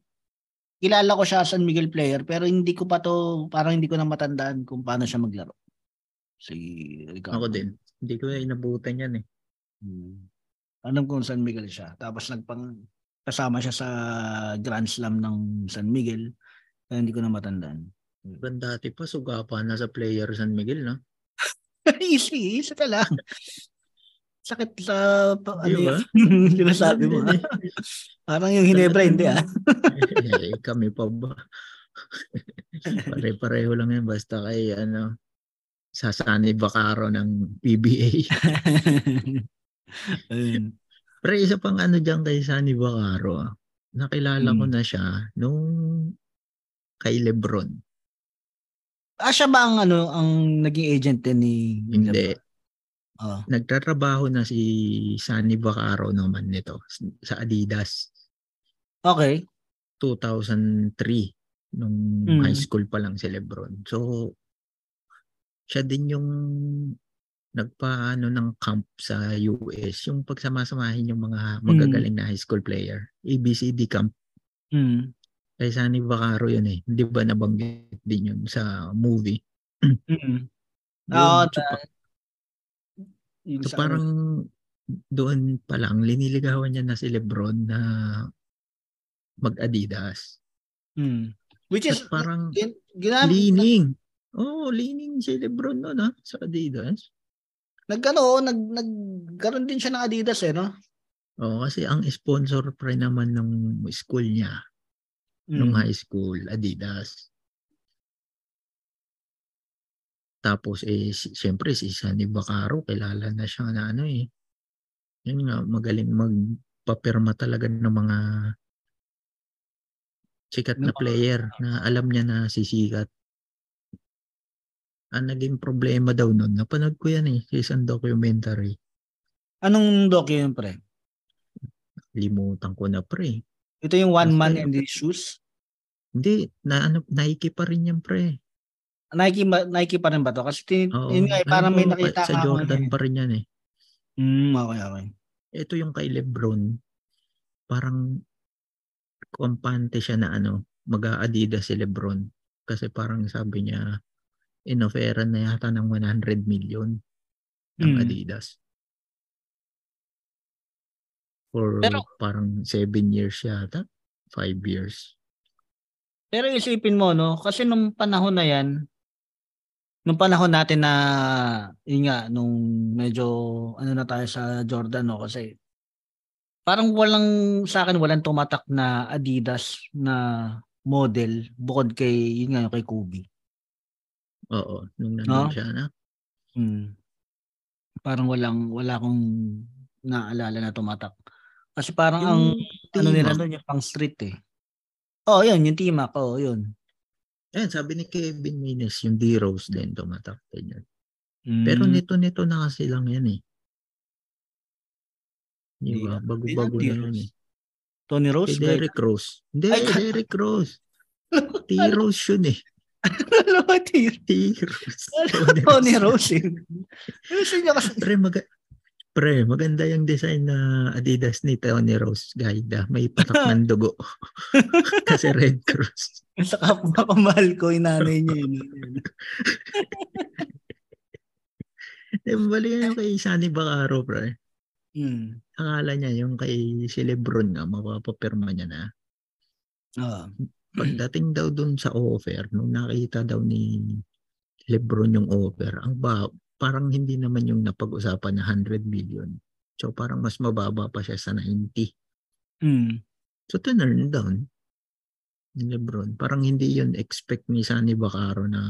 kilala ko siya San Miguel player pero hindi ko pa to parang hindi ko na matandaan kung paano siya maglaro. Si Ricardo. Ako din. Hindi ko na inabutan yan eh. Hmm. Alam kong San Miguel siya. Tapos nagpang kasama siya sa Grand Slam ng San Miguel. Kaya hindi ko na matandaan. Ban dati pa, sugapan na sa player San Miguel, no? easy, easy ka lang. Sakit sa pa, ano yun? sinasabi mo. ah. Parang yung Hinebra, hindi ah. eh, kami pa ba? Pare-pareho lang yan. Basta kay, ano, sasani Bacaro ng PBA. Ayun. Pero isa pang ano dyan kay Sunny Bacaro, ah. nakilala ko Hmm. na siya nung kay Lebron. Ah, siya ba ang, ano, ang naging agent din ni Hindi. Oh. Nagtatrabaho na si Sunny Bacaro naman nito sa Adidas Okay. 2003 nung Mm. high school pa lang si Lebron. So siya din yung nagpaano ng camp sa US, yung pagsamasamahin yung mga magagaling na high school player. ABCD camp. Mm. Kay Sunny Bacaro yun eh. Hindi ba nabanggit din yun sa movie? Mm. Yun, Oo, so, So sa- parang doon pa lang, liniligawan niya na si Lebron na mag-Adidas. Mm. Which is, At parang gin- ginab- leaning. Oo, oh, leaning si Lebron noon ha, sa Adidas. nagkano, nag, nagkaroon din siya ng Adidas eh, no? Oo, kasi ang sponsor pre naman ng school niya, nung Mm. high school, Adidas. Tapos eh, si, siyempre si Sunny Bacaro, kilala na siya na ano eh. Yun nga, magaling magpapirma talaga ng mga sikat na player na alam niya na sisikat. Ang naging problema daw nun, napanood ko yan eh, sa isang documentary. Anong docu yun, pre? Limutan ko na pre. Ito yung one man in the shoes? Hindi, na, ano, Nike pa rin yan pre. Nike, Nike pa rin ba to? Kasi tin, Oo. yun nga, eh, parang may nakita Sa ka Jordan eh. pa rin yan eh. Mm, okay, okay. ito yung kay Lebron, parang kampante siya na ano, mag-a-Adidas si Lebron. Kasi parang sabi niya, inofferan na yata ng 100 million ng Mm. Adidas. For Pero- parang 7 years yata, 5 years. Pero isipin mo, no? Kasi nung panahon na yan, nung panahon natin na, yun nga, nung medyo, ano na tayo sa Jordan, no? Kasi, parang walang, sa akin, walang tumatak na Adidas na model bukod kay, yun nga, kay Kobe. Oo, nung No? nandun siya na. Hmm. Parang walang wala akong naalala na tumatak. Kasi parang ang ano nila doon yung pang street eh. Oh, yun, yung T-Mac. Oh, yun. Ayan, sabi ni Kevin Maynes, yung D-Rose din tumatak din yun. Mm. Pero nito-nito na kasi lang yan eh. Di ba? Bago-bago na yan D-Rose. eh. Tony Rose? Kay Derrick Rose. Hindi, Ay, Derrick Rose. T-Rose yun eh. Ano ba, T-Rose. Tony Rose eh. Gusto niya kasi. Pre, mag- pre, maganda yung design na Adidas ni Tony Rose. Gaida. May patak ng dugo. Kasi Red Cross. Sa kapwa ko, yung nanay niya. Yun. Bali yung kay Sunny Bacaro, pre. Hmm. Akala niya yung kay si Lebron nga, mapapapirma niya na. Ah. Pagdating daw dun sa offer, nung nakita daw ni Lebron yung offer, ang ba, parang hindi naman yung napag-usapan na 100 million. So parang mas mababa pa siya sa 90. Hmm. So turn down ni Lebron. Parang hindi yun expect ni Sunny Bacaro na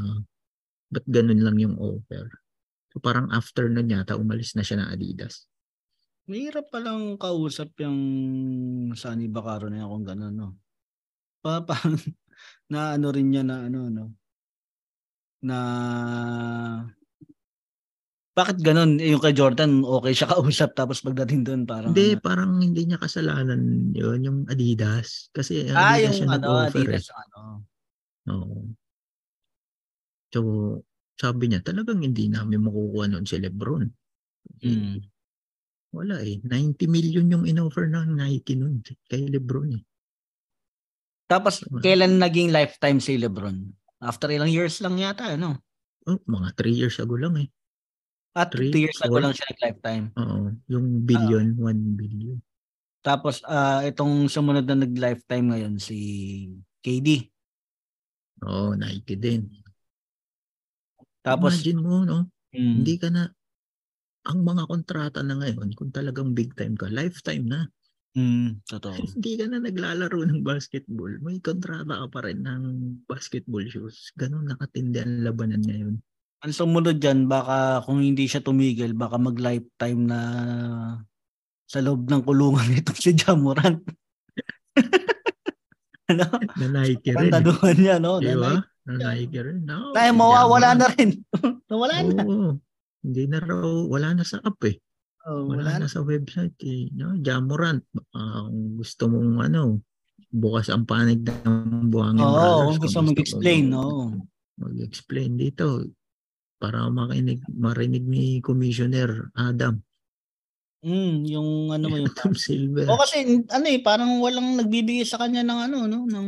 ba't ganun lang yung offer. So parang after nun yata, umalis na siya ng Adidas. Mahirap palang kausap yung Sunny Bacaro na yan kung gano'n, no? Pa, pa, na ano rin niya na ano, no? Na bakit ganun? Eh, Yung kay Jordan, okay siya kausap tapos pagdating doon parang Hindi, ano, parang hindi niya kasalanan yun, yung Adidas. Kasi ah, Adidas yung yung ano, nag-offer. Adidas, eh. ano. Oo. So, sabi niya, talagang hindi namin makukuha nun si Lebron. Eh, Mm. Wala eh. 90 million yung in-offer ng Nike nun kay Lebron eh. Tapos, Diba? kailan naging lifetime si Lebron? After ilang years lang yata, ano? Oh, mga 3 years ago lang eh. At Three, 2 years ago lang siya nag-lifetime. Oo. Yung billion, 1 billion. Tapos, ah itong sumunod na nag-lifetime ngayon, si KD. Oo, Nike din. Tapos, Imagine mo, no? mm, Hindi ka na, ang mga kontrata na ngayon, kung talagang big time ka, lifetime na. mm, totoo. Hindi ka na naglalaro ng basketball. May kontrata ka pa rin ng basketball shoes. Ganun nakatindi ang labanan ngayon. Ang sumunod dyan, baka kung hindi siya tumigil, baka mag-lifetime na sa loob ng kulungan nito si Jamoran. ano? Na Nike Ang rin. eh. tanungan niya, no? Di Na, ba? Nike. Na Nike rin. No, si mawawala na rin. Nawala na. Oo. Hindi na raw, wala na sa app eh. Oh, Wala, wala na sa website eh. No, Jamorant, kung gusto mong ano, bukas ang panig ng buhangin Oo, brothers. kung gusto mo mag-explain, mag- no? Mag-explain dito para makinig, marinig ni Commissioner Adam. Mm, yung ano mo yung Adam Silver. O kasi ano eh parang walang nagbibigay sa kanya ng ano no ng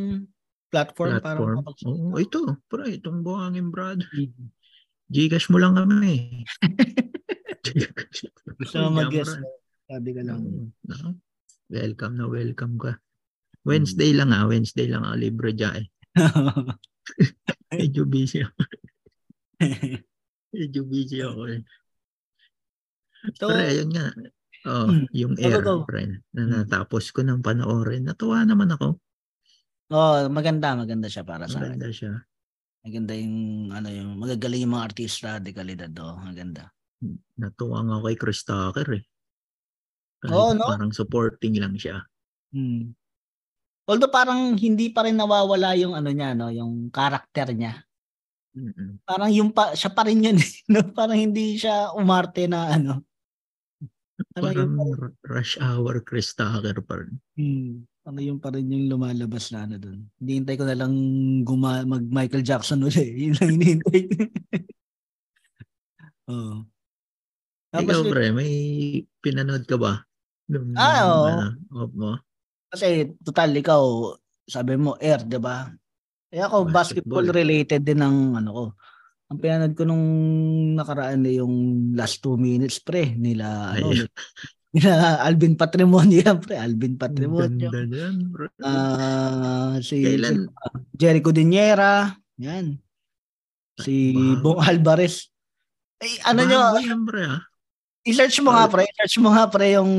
platform, para platform. makapagsalita. Oo, ito. Pre, itong buhangin brother. Mm. Gcash mo lang kami. Gusto mo mag-guess. Jamorant. Sabi ka lang. No? Welcome na welcome ka. Wednesday lang ah, Wednesday lang ah, libre dyan eh. Medyo busy ako. Medyo busy ako eh. so, Pre, ayun nga. Oh, Mm. yung go, air, go. pre, na Mm. natapos ko ng panoorin. Natuwa naman ako. oh, maganda, maganda siya para sa akin. Maganda siya. Maganda yung ano yung magagaling yung mga artista de kalidad do. Maganda. Natuwa nga kay Chris Tucker eh. Kahit Oo, no? parang supporting lang siya. Hmm. Although parang hindi pa rin nawawala yung ano niya no, yung karakter niya. Mm-mm. Parang yung pa, siya pa rin yun, eh, no? Parang hindi siya umarte na ano. Parang Parang rush hour Chris Tucker pa rin. hmm, parang yung pa rin yung lumalabas na ano doon. Hinihintay ko na lang guma, mag Michael Jackson ulit. Yun lang hinihintay. Oo. Tapos Ikaw pre, may pinanood ka ba? Nung, Ah, oo. ano, off mo? Kasi total ikaw sabi mo air, 'di ba? Eh ako basketball. Basketball. related din ng ano ko. Ang pinanood ko nung nakaraan na yung last two minutes pre nila ano nila Alvin Patrimonio yan, pre Alvin Ang Patrimonio. Ah si Kailan? Jericho Diniera, yan. Si Wow. Bong Alvarez. Eh, ano nyo, Bago yan, pre, ah. i-search mo nga pre, i-search mo nga pre yung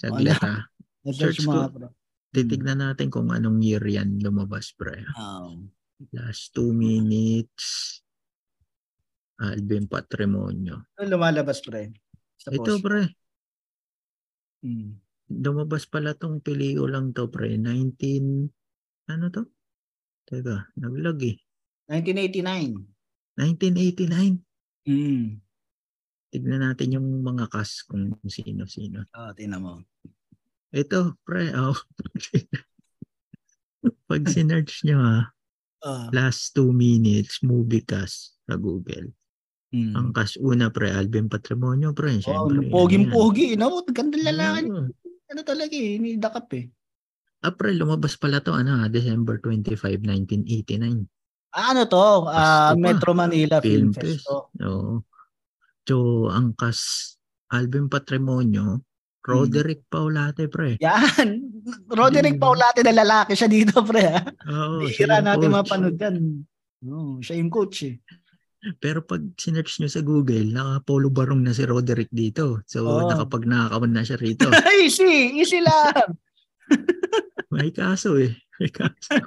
Saglit, ano, ah. i-search Search mo nga pre. Titignan natin kung anong year yan lumabas, pre. Um, Last two minutes. Alvin Patrimonio. Ano lumalabas, pre? Sa Ito, post. pre. Hmm. Lumabas pala tong pelikulang to, pre. 19... Ano to? Teka, naglag eh. 1989. 1989. Hmm. Tignan natin yung mga cast kung sino-sino. Oh, tingnan mo. Ito, pre. Oh. Pag sinerch nyo ha, Ah. last two minutes, movie cast sa Google. Hmm. Ang cast una, pre, Alvin Patrimonio, pre. Oh, poging-pogi, no? Ganda ano yan. lalaki. Oo. Ano talaga eh, nidakap eh. April, lumabas pala to, ano, ha, December 25, 1989. Ah, ano to? Ah, pa. Metro Manila Film, Film Fest. Fest. Oo. So, ang cast, Alvin Patrimonio, Roderick Paulate, pre. Yan. Roderick Hmm. Paulate na lalaki siya dito, pre. ha? Oo, yung natin coach. mapanood yan. Oh, siya yung coach eh. Pero pag sinerch nyo sa Google, naka-polo barong na si Roderick dito. So, Oo. nakapag nakakawan na siya rito. easy, easy lang. May kaso eh. May kaso.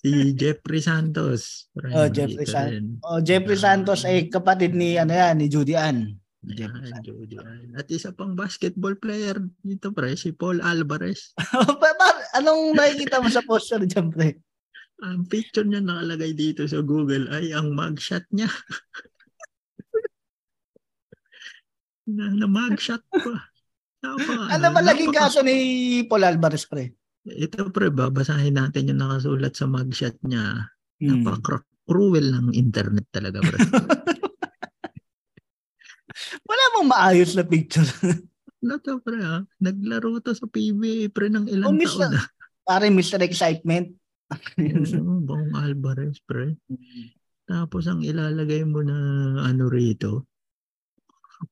si Jeffrey Santos. Pre, Oh, Jeffrey nandito San- rin. Oh, Jeffrey Santos ay kapatid ni ano yan, ni Judy Ann. Yan, Jeffrey Santos. Jody Ann. At isa pang basketball player dito pre, si Paul Alvarez. Anong nakikita mo sa poster dyan, pre? Ang picture niya nakalagay dito sa Google ay ang mugshot niya. na, na mugshot pa. Napaka, Ano ba naging napaka- kaso ni Paul Alvarez, pre? Ito pre, babasahin natin yung nakasulat sa mugshot niya. Hmm. Napaka-cruel ng internet talaga pre. Wala mong maayos na picture. To pre ha? Naglaro to sa PBA pre ng ilang Oh, taon na. Pare, Mr. Excitement. Bong Alvarez pre. Tapos ang ilalagay mo na ano rito,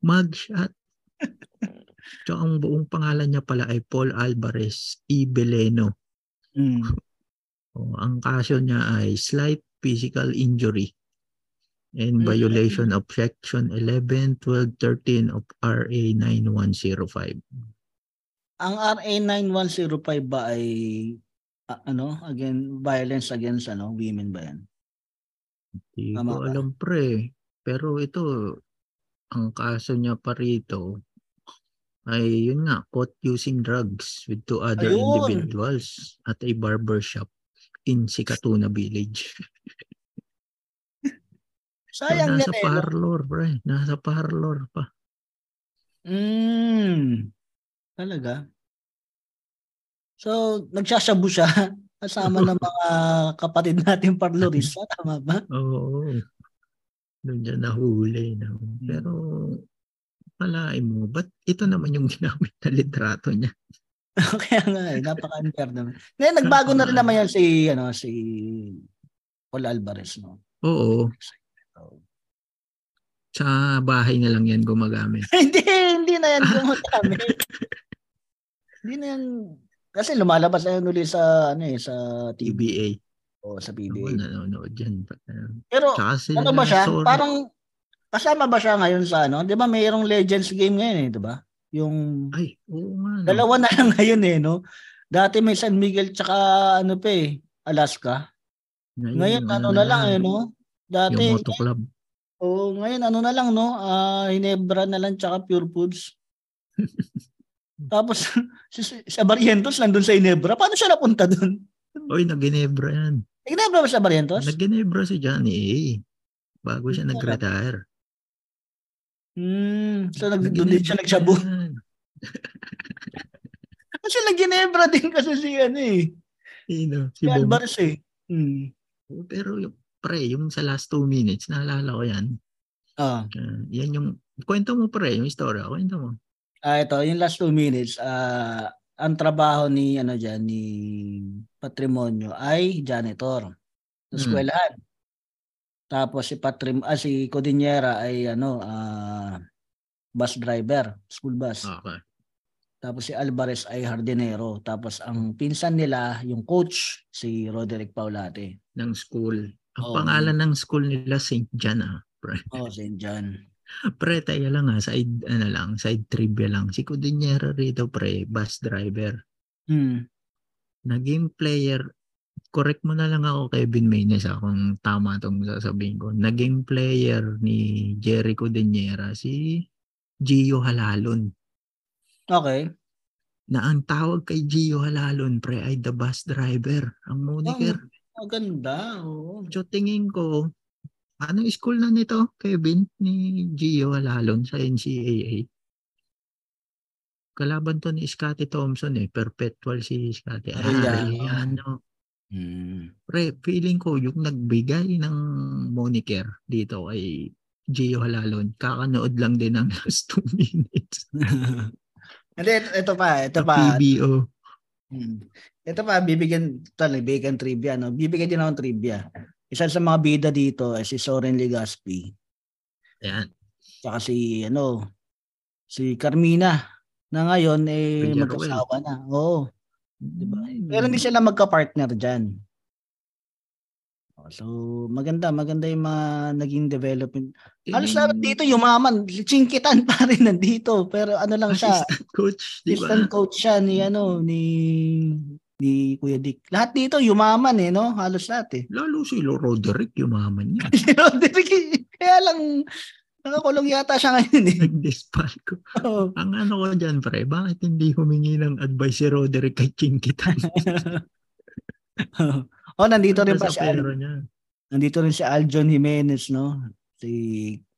mugshot. So ang buong pangalan niya pala ay Paul Alvarez E. Beleno. Hmm. O, ang kaso niya ay slight physical injury and Mm. violation of section 11, 12, 13 of RA 9105. Ang RA 9105 ba ay ah, ano, again violence against ano, women ba 'yan? Hindi Tama ko alam pre. Pero ito, ang kaso niya pa rito ay yun nga, caught using drugs with two other Ayun. individuals at a barber shop in Sikatuna Village. So, Sayang nasa yan eh. parlor, pre. Nasa parlor pa. Mm. Talaga. So, nagsasabu siya kasama ng mga kapatid natin parlorista, tama ba? Oo. Doon dyan nahuli. No? Hmm. Pero, palain mo, ba't ito naman yung ginamit na litrato niya? Kaya nga eh, napaka-unfair naman. Ngayon, nagbago na rin naman yan si, ano, si Paul Alvarez, no? Oo. So, Sa bahay na lang yan gumagamit. hindi, hindi na yan gumagamit. hindi na yan, kasi lumalabas na yan uli sa, ano eh, sa TBA. o sa Ako PBA. nanonood dyan. Pero, Tsaka ano ba siya? Sorry. Parang, kasama ba siya ngayon sa ano? Di ba mayroong Legends game ngayon eh, di ba? Yung, Ay, oo nga. no. dalawa na lang ngayon eh, no? Dati may San Miguel tsaka ano pa eh, Alaska. Ngayon, yung ano na lang eh, no? Yung Dati, Moto Club. oh, ngayon ano na lang, no? Ah, Hinebra na lang tsaka Pure Foods. Tapos, si, sa Barrientos nandun sa Hinebra. Paano siya napunta dun? Oy, nag-Ginebra yan. Hinebra ba sa Barrientos? Nag-Ginebra si Johnny A. Bago siya nag-retire. Hmm, so nag, doon Nag-Ginebra din siya nagsabu. Kasi nag-Ginebra din kasi si ano eh. Sino? Si Si. Alvarez eh. Hmm. Oo, Pero yung, pre, yung sa last two minutes, naalala ko yan. Ah. Ah, yan yung, kwento mo pre, yung istorya. Kwento mo. Ah, ito, yung last two minutes, ah, ang trabaho ni, ano dyan, ni Patrimonio ay janitor sa Hmm. eskwelahan. Tapos si Patrim, ah, si Codinera ay, ano, ah, bus driver, school bus. Okay. Tapos si Alvarez ay hardinero. Tapos ang pinsan nila, yung coach, si Roderick Paulate. Ng school. Ang Oo. pangalan ng school nila, St. John ah. Pre. Oh, St. John. Pre, tayo lang ha, side, ano lang, side trivia lang. Si Cudinera rito, pre, bus driver. Hmm. Naging player correct mo na lang ako, Kevin Maynes, ah, kung tama itong sasabihin ko. Naging player ni Jericho Deniera si Gio Halalon. Okay. Na ang tawag kay Gio Halalon, pre, ay the bus driver. Ang moniker. Maganda. Oo. So tingin ko, anong school na nito, Kevin, ni Gio Halalon sa NCAA? Kalaban to ni Scotty Thompson eh. Perpetual si Scotty. Arellano. Arellano. Hmm. Pre, feeling ko yung nagbigay ng moniker dito ay Gio Halalon. Kakanood lang din ng last two minutes. Hindi, ito, ito pa, ito pa. PBO. Hmm. Ito pa, bibigyan, tali, bigyan trivia, no? Bibigyan din ako ng trivia. Isa sa mga bida dito ay si Soren Legaspi. Ayan. Tsaka si, ano, si Carmina na ngayon eh Villarroel. magkasawa na. Oo. Diba? Pero hindi sila magka-partner dyan. Oh, So, maganda, maganda yung mga naging development. Halos lahat dito yumaman. Chinkitan pa rin nandito. Pero ano lang siya, Assistant coach, di ba? assistant coach siya ni ano, ni ni Kuya Dick. Lahat dito yumaman eh, no? Halos lahat eh. Lalo si Roderick, yumaman niya. Si Roderick, kaya lang nakakulong yata siya ngayon eh. Nag-dispal ko. Oo. Ang ano ko dyan, pre, bakit hindi humingi ng advice si Roderick kay Chinkitan? oh, nandito rin pa si Al, niya. nandito rin si Aljon Jimenez, no? Si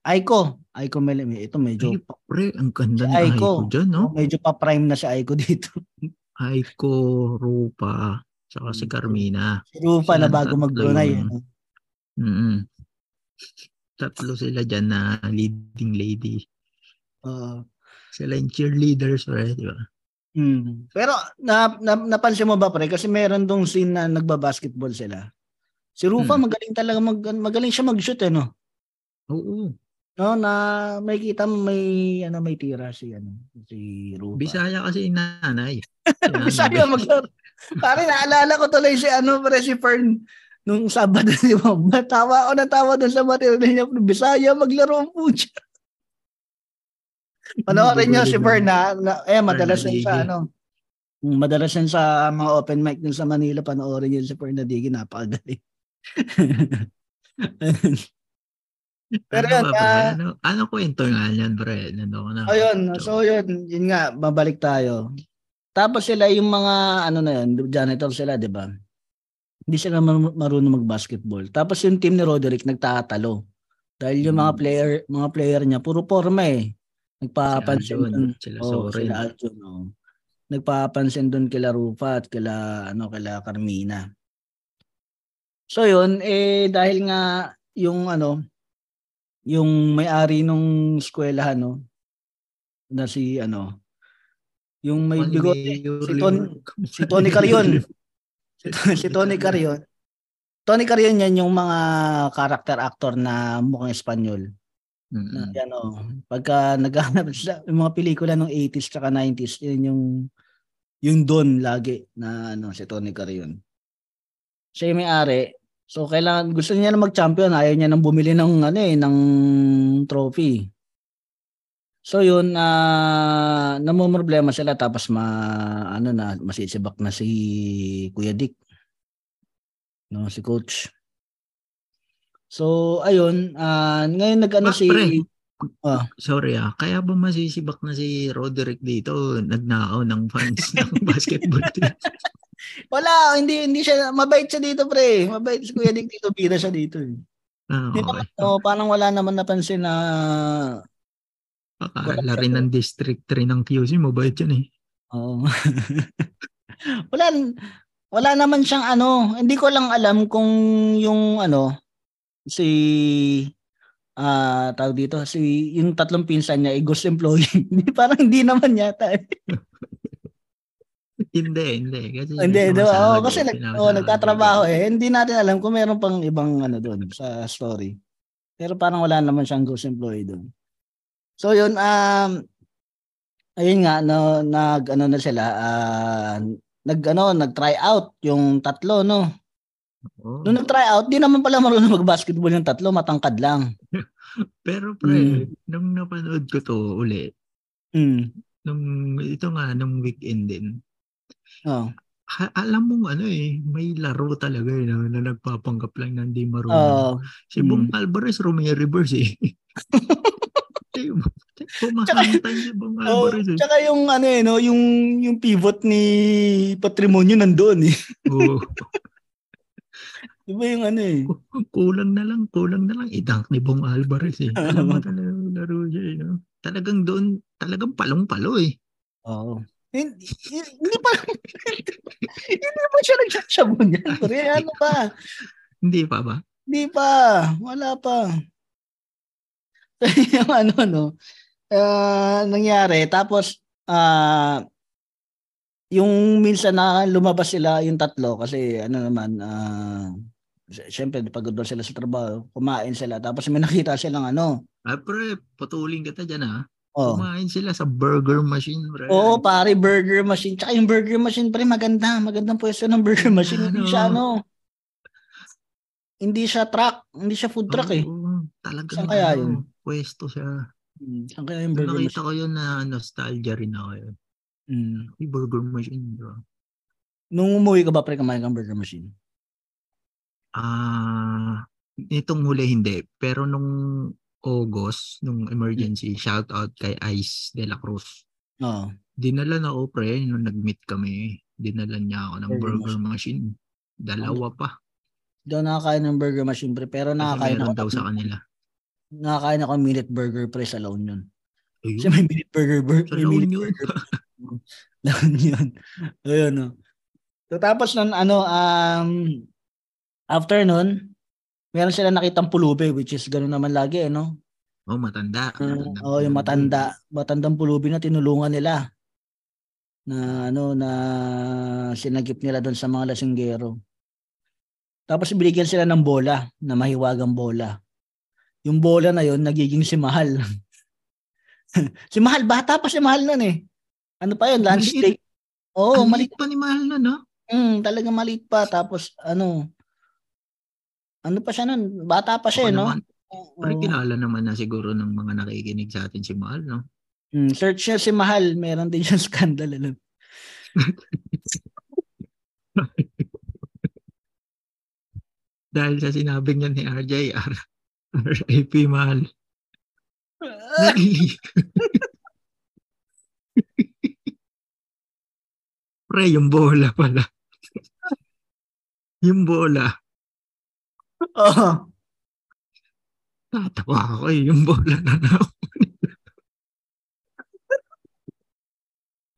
Aiko. Aiko Meleme. Ito medyo Ay, pre, ang ganda Si ni Aiko. Aiko dyan, no? medyo pa prime na si Aiko dito. Aiko, Rupa, saka si Carmina. Si Rufa na Silang bago mag-Brunei. yung- ano? mm Tatlo sila dyan na leading lady. Oo. Sila yung cheerleaders, pre, di ba? Mm. Pero na, na, napansin mo ba pre kasi meron dong scene na nagba-basketball sila. Si Rufa Hmm. magaling talaga mag magaling siya mag-shoot eh no. Oo. No na may kita may ano may tira si ano si Rufa. Bisaya kasi nanay. Bisaya maglaro. Pare naalala ko tuloy si ano pre si Fern nung Sabado di ba? Matawa ako natawa doon sa material niya Bisaya maglaro ang pucha. Panoorin niyo si Fern na, na eh madalas yan sa ano. Madalas yan sa mga open mic dun sa Manila panoorin niyo si Fernandigi napakagaling. Pero ano yun, ba, ah, ano, ano kwento nga yan, pre? Nandun ko na. Ayun, so yun, yun nga, babalik tayo. Tapos sila yung mga ano na yun, janitor sila, 'di ba? Hindi sila mar- marunong mag-basketball. Tapos yung team ni Roderick nagtatalo. Dahil yung mga Hmm. player, mga player niya puro forma eh. Nagpapansin Aljon, dun. sila Oh, Soren. sila Aljon, oh. Nagpapansin doon kila Rufa at kila ano kila Carmina. So yun eh dahil nga yung ano yung may-ari nung eskwelahan no na si ano yung may bigote si Ton si Tony Carion si, si Tony Carion Tony Carion yan yung mga character actor na mukhang Espanyol Yan oh. Pagka naghahanap sila, mga pelikula ng 80s tsaka 90s, yun yung yung Don lagi na ano si Tony Carion. Siya yung may-ari. So kailangan gusto niya na mag-champion, ayaw niya nang bumili ng ano eh ng trophy. So yun na uh, namumroblema sila tapos ma ano na masisibak na si Kuya Dick. No, si coach. So ayun, ah, ngayon nag-ano Ah, si pre. Ah. Sorry ah, kaya ba masisibak na si Roderick dito? Nagnakaw ng fans ng basketball team. Wala, hindi hindi siya mabait siya dito, pre. Mabait si Kuya Dick dito, bida siya dito. Eh. Ah, okay. naman, oh, parang wala naman napansin na Akala rin ng District 3 ng QC, mabait yan eh. oh. wala wala naman siyang ano, hindi ko lang alam kung yung ano si ah tawag dito si yung tatlong pinsan niya ay ghost employee. Hindi parang hindi naman yata. eh. Hindi, hindi. Kasi hindi, sumasahod Oh, kasi eh, nag, pinapasahod oh, eh. nagtatrabaho eh. Hindi natin alam kung meron pang ibang ano doon sa story. Pero parang wala naman siyang ghost employee doon. So yun, um, ayun nga, no, nag, ano na sila, ah, nag, ano, nag-try out yung tatlo, no? Oo. Nung nag-try out, di naman pala marunong mag-basketball yung tatlo, matangkad lang. Pero pre, Mm. nung napanood ko to uli, Mm. nung ito nga, nung weekend din, Oh. Ha, alam mo ano eh, may laro talaga eh, no, na nagpapanggap lang na hindi marunong. Oo. si Bong mm. Alvarez, Romeo reverse eh. Pumakantay si Bong Oh, Alvarez eh. tsaka yung ano eh, no, yung yung pivot ni Patrimonio nandoon eh. Oo. Di ba yung ano eh? kulang na lang, kulang na lang. Idunk ni Bong Alvarez eh. Alam mo talaga yung laro siya eh. No? Talagang doon, talagang palong-palo eh. Oo. Hindi, hindi pa hindi pa siya nagsasabo niyan. Pre, ano pa? Hindi pa ba? Hindi pa. Wala pa. yung ano, no? ah, nangyari. Tapos, ah, yung minsan na lumabas sila yung tatlo kasi ano naman, ah, syempre pagod sila sa trabaho, kumain sila. Tapos may nakita silang ano, Ah, pre, putulin kita dyan ha. oh, Kumain sila sa burger machine, pre. Oo, pare, burger machine. Tsaka yung burger machine, pare, maganda. Magandang pwesto ng burger machine. Hindi Ano? siya ano. Hindi siya truck. Hindi siya food truck eh. Oo, talagang Saan kaya ano, yun? pwesto siya. Hmm, Saan kaya yung burger nakita machine? ko yun na nostalgia rin ako yun. Hmm. Yung burger machine, bro. Nung umuwi ka ba, pre, kumain kang burger machine? Ah, itong huli hindi. Pero nung August, nung emergency, shout out kay Ice De La Cruz. Oo. Dinala na ako, pre, nung nag-meet kami. Dinala niya ako ng Burger burger machine. Dalawa pa. Ako nakakain ng burger machine, pre. Pero nakakain ako, daw sa kanila. nakakain ako ng minute burger, pre, sa La Union. Ayun, Kasi may minute burger, bur- sa may minute Union. burger. La Union. Ayun, no. So, tapos nun, ano, um, after nun, meron sila nakitang pulubi, which is gano'n naman lagi, eh, no? Oh, matanda. Uh, oh, yung matanda, matandang pulubi na tinulungan nila na ano na sinagip nila doon sa mga lasinggero. Tapos binigyan sila ng bola, na mahiwagang bola. Yung bola na yon nagiging si Mahal. si Mahal, bata pa si Mahal nun eh. Ano pa yun, lunch Maliit. break. Oo, oh, maliit. liit pa ni Mahal na, no? Mm, talagang maliit pa. Tapos ano, ano pa siya nun? Bata pa siya, Ako no? naman, Oo. kilala naman na siguro ng mga nakikinig sa atin si Mahal, no? Mm, search niya si Mahal, meron din siyang scandal. Alam. Dahil sa sinabing niya ni RJ, R- RIP Mahal. Pre, yung bola pala. yung bola. Oo. Tatawa ako eh. Yung bola na nakuha nila.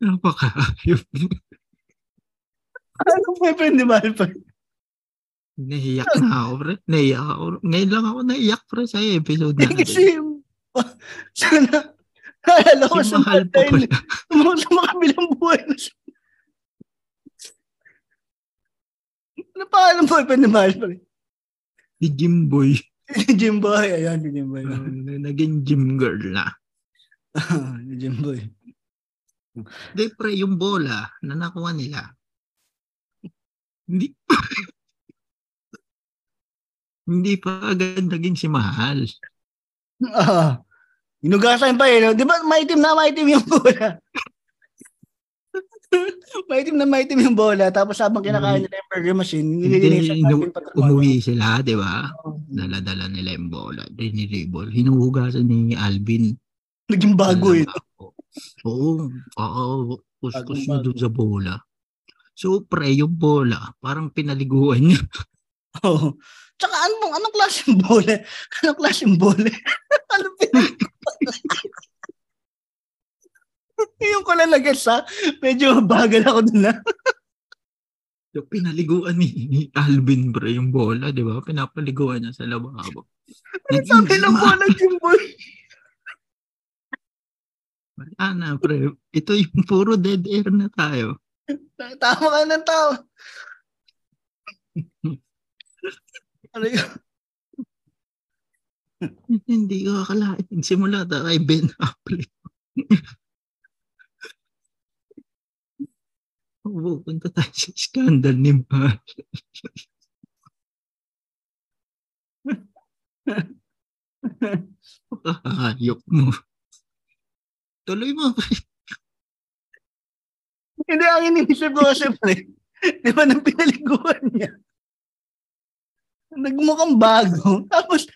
Napaka-ayop. Ano pa yung di Mahal pa? Naiyak na ako, pre. Naiyak ako. Ngayon lang ako naiyak, pre, sa episode natin. Kasi, sana, naalala ko sa Mahal pa pala. mga sa makabilang buhay na siya. Ano pa mo pa ni Mahal pa? Si Jimboy. Si Jimboy, ayan, si Jimboy. Uh, naging gym girl na. si Jimboy. Hindi, pre, yung bola na nakuha nila. Hindi hindi pa agad naging si Mahal. Ah, inugasan pa eh. no? Di ba maitim na maitim yung bola? maitim na maitim yung bola. Tapos habang kinakain nila yung burger machine, nililinisan patrimonya. umuwi sila, di ba? Oo. Dala-dala nila yung bola. Diniribol. Hinuhugasan ni Alvin. Naging bago eh. Oo. Oo. Kuskus na doon sa bola. So, pre, yung bola, parang pinaliguan niya. Oo. Tsaka anong, anong klaseng bola? Anong klaseng bola? ano pinag- yung ko lang nag-gets ha. Medyo bagal ako dun ha. So, pinaliguan ni, ni Alvin, pre, yung bola, di ba? Pinapaliguan niya sa lababo. Sabi ng bola, Jimboy. Wala na, pre. Ito yung puro dead air na tayo. Tama ka ng tao. ano yun? Hindi ko akalain. Simula ta kay Ben Affleck. Pupunta tayo sa scandal ni Mahal. Ayok mo. Tuloy mo. Hindi, ang iniisip ko kasi pre. Di ba nang pinaliguan niya? Nagmukhang bago. Tapos,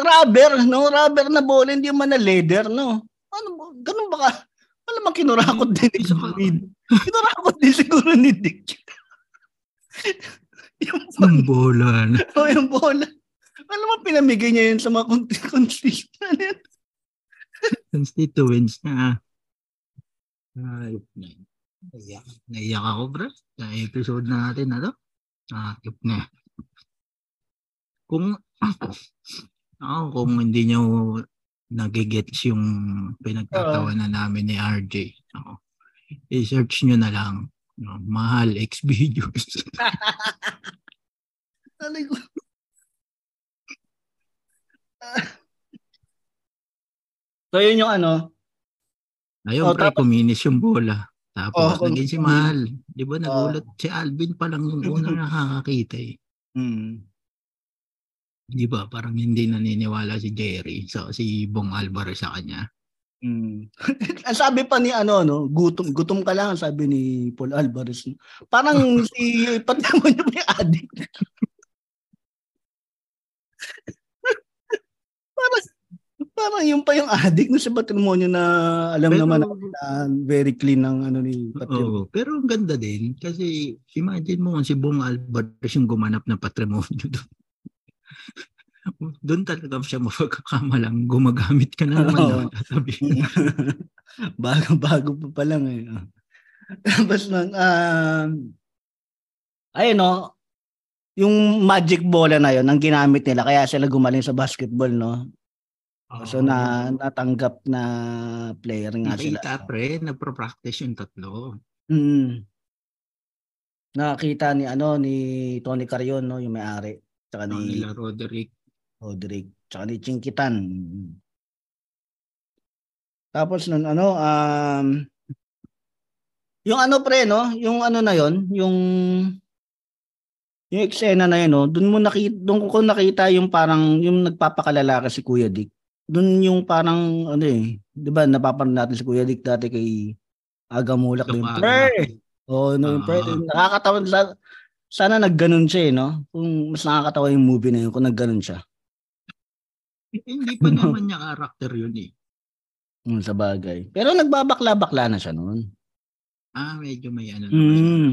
rubber, no? Rubber na bola, hindi man na leather, no? Ano, ganun ba ka? Ano man kinurakot din ni Reed? Kinurakot din siguro ni Dick. yung, Ang bola. na. oh, yung bola. Ano mo pinamigay niya yun sa mga con- constituent? Constituents na. Ay, naiyak, naiyak ako, bro. Sa episode natin na to. Ayop na. Kung, ako, kung hindi nyo nagigets yung pinagtatawanan namin ni RJ, ako, i-search nyo na lang. no, mahal X videos. Ano ko? so yun yung ano, Ayun, Oh, pre, kuminis yung bola. Tapos, Oh, naging si. Mahal. Di ba, nagulat si Alvin pa lang yung unang nakakakita eh. hmm, Di ba, parang hindi naniniwala si Jerry, so, si Bong Alvarez sa kanya. hmm. Ang sabi pa ni ano, no, gutom, gutom ka lang, sabi ni Paul Alvarez. Parang si, pati mo niya may addict. parang, parang yung pa yung addict no, sa patrimonyo na alam Pero- naman na very clean ng ano ni patrimonyo. Oo, pero ang ganda din kasi imagine mo si Bong Alvarez yung gumanap ng patrimonyo doon. Doon talaga siya mapagkakamalang gumagamit ka na naman Oo. daw sasabihin. Bago-bago pa pa lang eh. Tapos nang, um, ayun no, yung magic bola na yon ang ginamit nila kaya sila gumaling sa basketball no. So na natanggap na player nga sila. Nakita pre, nagpro-practice yung tatlo. Mm. Nakita ni ano ni Tony Carion no, yung may-ari, tsaka ni nila Roderick. Roderick, tsaka ni Chinkitan. Tapos nun ano um yung ano pre no, yung ano na yon, yung yung eksena na yun no, doon mo nakita doon ko nakita yung parang yung nagpapakalala ka si Kuya Dick. Doon yung parang ano eh, 'di ba napapanood natin si Kuya Dick dati kay Agamulak din. Pre! Oh, no, yung pre, Ah. nakakatawa sa- sana nagganon siya eh, no? Kung mas nakakatawa yung movie na yun kung nagganon siya. Eh, hindi pa naman niya karakter yun eh. Mm, sa bagay. Pero nagbabakla-bakla na siya noon. Ah, medyo may ano naman siya. Mm.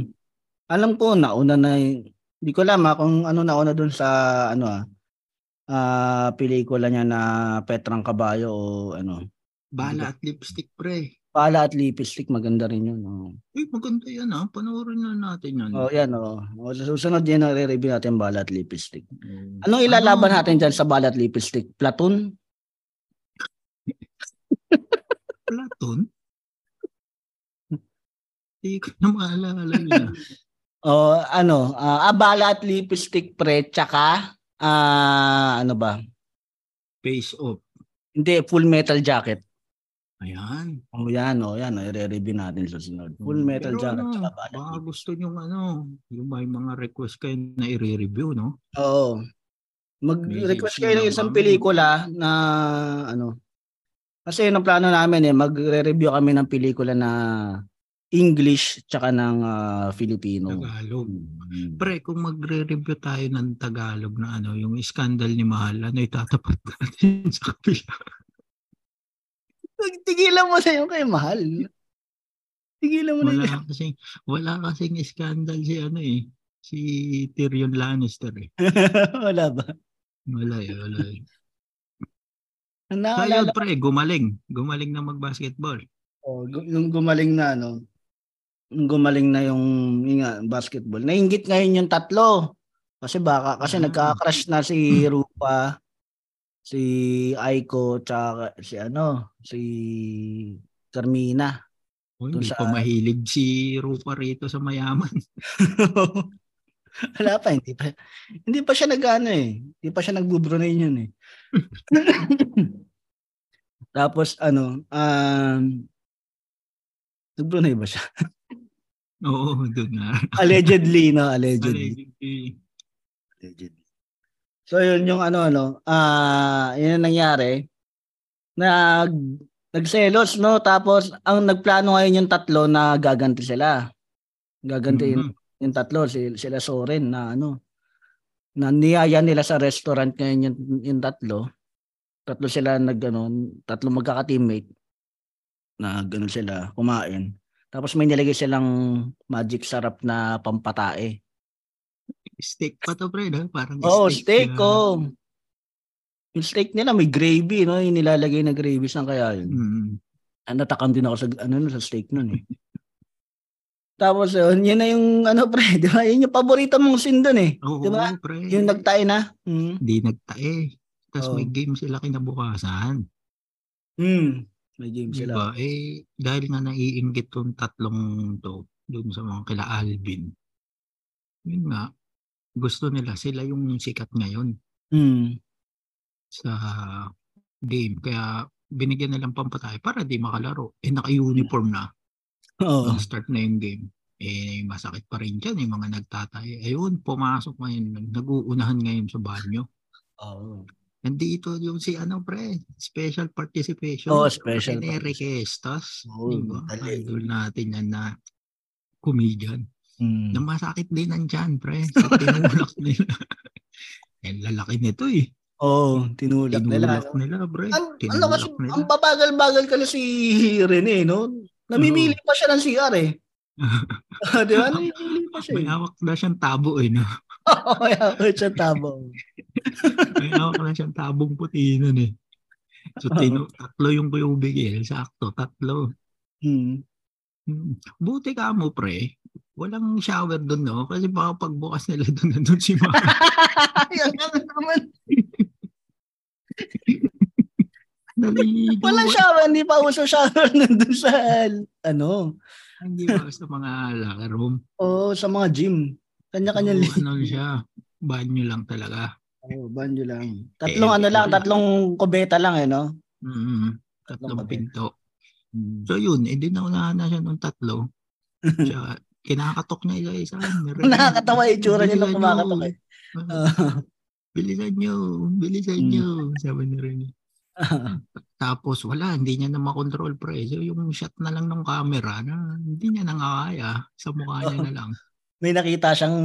Alam ko nauna na hindi ko alam ah, kung ano nauna doon sa ano ah ah, pelikula niya na Petrang Kabayo o ano. Bala at lipstick pre. Pala at Lipstick maganda rin yun. Oh, Uy, maganda yan ah. Panoorin na natin yan. oh yan oh. oh sa susunod yan re-review natin Bala at Lipstick. Mm. Anong ilalaban Ano? natin dyan sa Bala at Lipstick? Platoon? Platon? Hindi ko na maalala yun. ah. O ano, ah, abala at lipstick pre, tsaka ah, ano ba? Face off. Hindi, full metal jacket. Ayan. Oh, yan, oh, yan, oh, i-review natin sa sunod. Full metal Pero jacket ano, baka gusto nyo ano, yung may mga request kayo na i-review, no? Oo. Mag-request kayo ng isang pelikula na ano. Kasi yun ang plano namin eh, magre-review kami ng pelikula na English tsaka ng ah, Filipino. Tagalog. Mm. Pre, kung magre-review tayo ng Tagalog na ano, yung scandal ni Mahal, ano itatapat natin sa kapila? Tigilan mo na yung kay Mahal. Tigilan mo na yun. Wala kasing, wala kasing scandal si ano eh, si Tyrion Lannister eh. Wala ba? Wala eh, wala eh. Yun Naalala pre, gumaling. Gumaling na mag-basketball. gu- yung gumaling na, no? Yung gumaling na yung, yung nga, basketball. Nainggit ngayon yung tatlo. Kasi baka, kasi Ah. nagka-crush na si Rupa, si Aiko, tsaka si ano, si Carmina. Doon hindi sa- pa mahilig si Rupa rito sa mayaman. Wala pa, hindi pa. Hindi pa siya nag-ano eh. Hindi pa siya nag-Brunei yun eh. Tapos ano, um, nag-Brunei ba siya? Oo, doon na. Allegedly, no? Allegedly. Allegedly. Allegedly. So yun yung ano ano, ah yun ang nangyari. Nag nagselos no tapos ang nagplano ngayon yung tatlo na gaganti sila. Gagantiin Mhm. Yung tatlo, si, sila Soren na ano, na niyaya nila sa restaurant ngayon yung, yung tatlo. Tatlo sila nag ano, tatlo magkaka-teammate na ganun sila kumain. Tapos may nilagay silang magic sarap na pampatae. Steak pa to, pre, no? Parang Oo, steak, na- oh. Yung steak nila may gravy, no? Yung nilalagay na gravy, saan kaya yun? Mm. Ah, natakam din ako sa ano no, sa steak nun eh. Tapos yun, yun na yung ano pre, di ba? Yun yung paborito mong scene dun eh. Oo, Di ba? pre. Yung nagtae na. Mm. Hindi nagtae. Tapos Oo. may game sila kinabukasan. Mm. May game sila. Diba? Eh, dahil nga naiinggit tong tatlong to, dun sa mga kila Alvin. Yun nga, gusto nila, sila yung sikat ngayon Mm. sa game. Kaya binigyan nilang pampatay para di makalaro. Eh, naka-uniform na. Oo. Nang start na yung game. Eh, masakit pa rin dyan. Yung mga nagtatay. Ayun, pumasok ngayon. Nag-uunahan ngayon sa banyo. Oo. Nandito yung si ano pre, special participation. Oo, special participation. Requestas. Oo, diba? Idol natin yan na comedian. Mm. Na masakit din nandyan, pre. Sa tinulak nila. eh, lalaki nito eh. Oo, tinulak nila. Tinulak no? nila, pre. Ang, ano Tinulak kasi, nila. ang babagal-bagal ka na si Rene, no? Namimili pa siya ng CR eh. Di ba? Namimili pa siya May eh. hawak na siyang tabo eh. No? Oo, kaya ako siya tabo. May hawak na siyang tabong puti nun eh. So, tinu- tatlo yung kuya bigil. Sakto, tatlo. Hmm. Hmm. Buti ka mo, pre. Walang shower doon, no? Kasi baka pagbukas nila doon, nandun si Mama. Yan lang naman. Naligo. Walang shower, hindi pa uso shower nandun sa, ano, Hindi ba sa mga locker room? Oo, sa mga gym. Kanya-kanya So, ano siya, banyo lang talaga. Oo, banyo lang. Tatlong Eh, ano lang, eh. tatlong kubeta lang eh, no? Mm, tatlong Tatlong pinto. So yun, eh di naunahan na siya ng tatlo. Siya, kinakatok niya isa-isa. Nakakatawa yung itsura niya nung kumakatok eh. Ah, bilisan nyo, bilisan Mm. nyo. Sabi ni Rene. Tapos wala, hindi niya na makontrol pre. So yung shot na lang ng camera na hindi niya nangakaya. Sa mukha niya na lang. May nakita siyang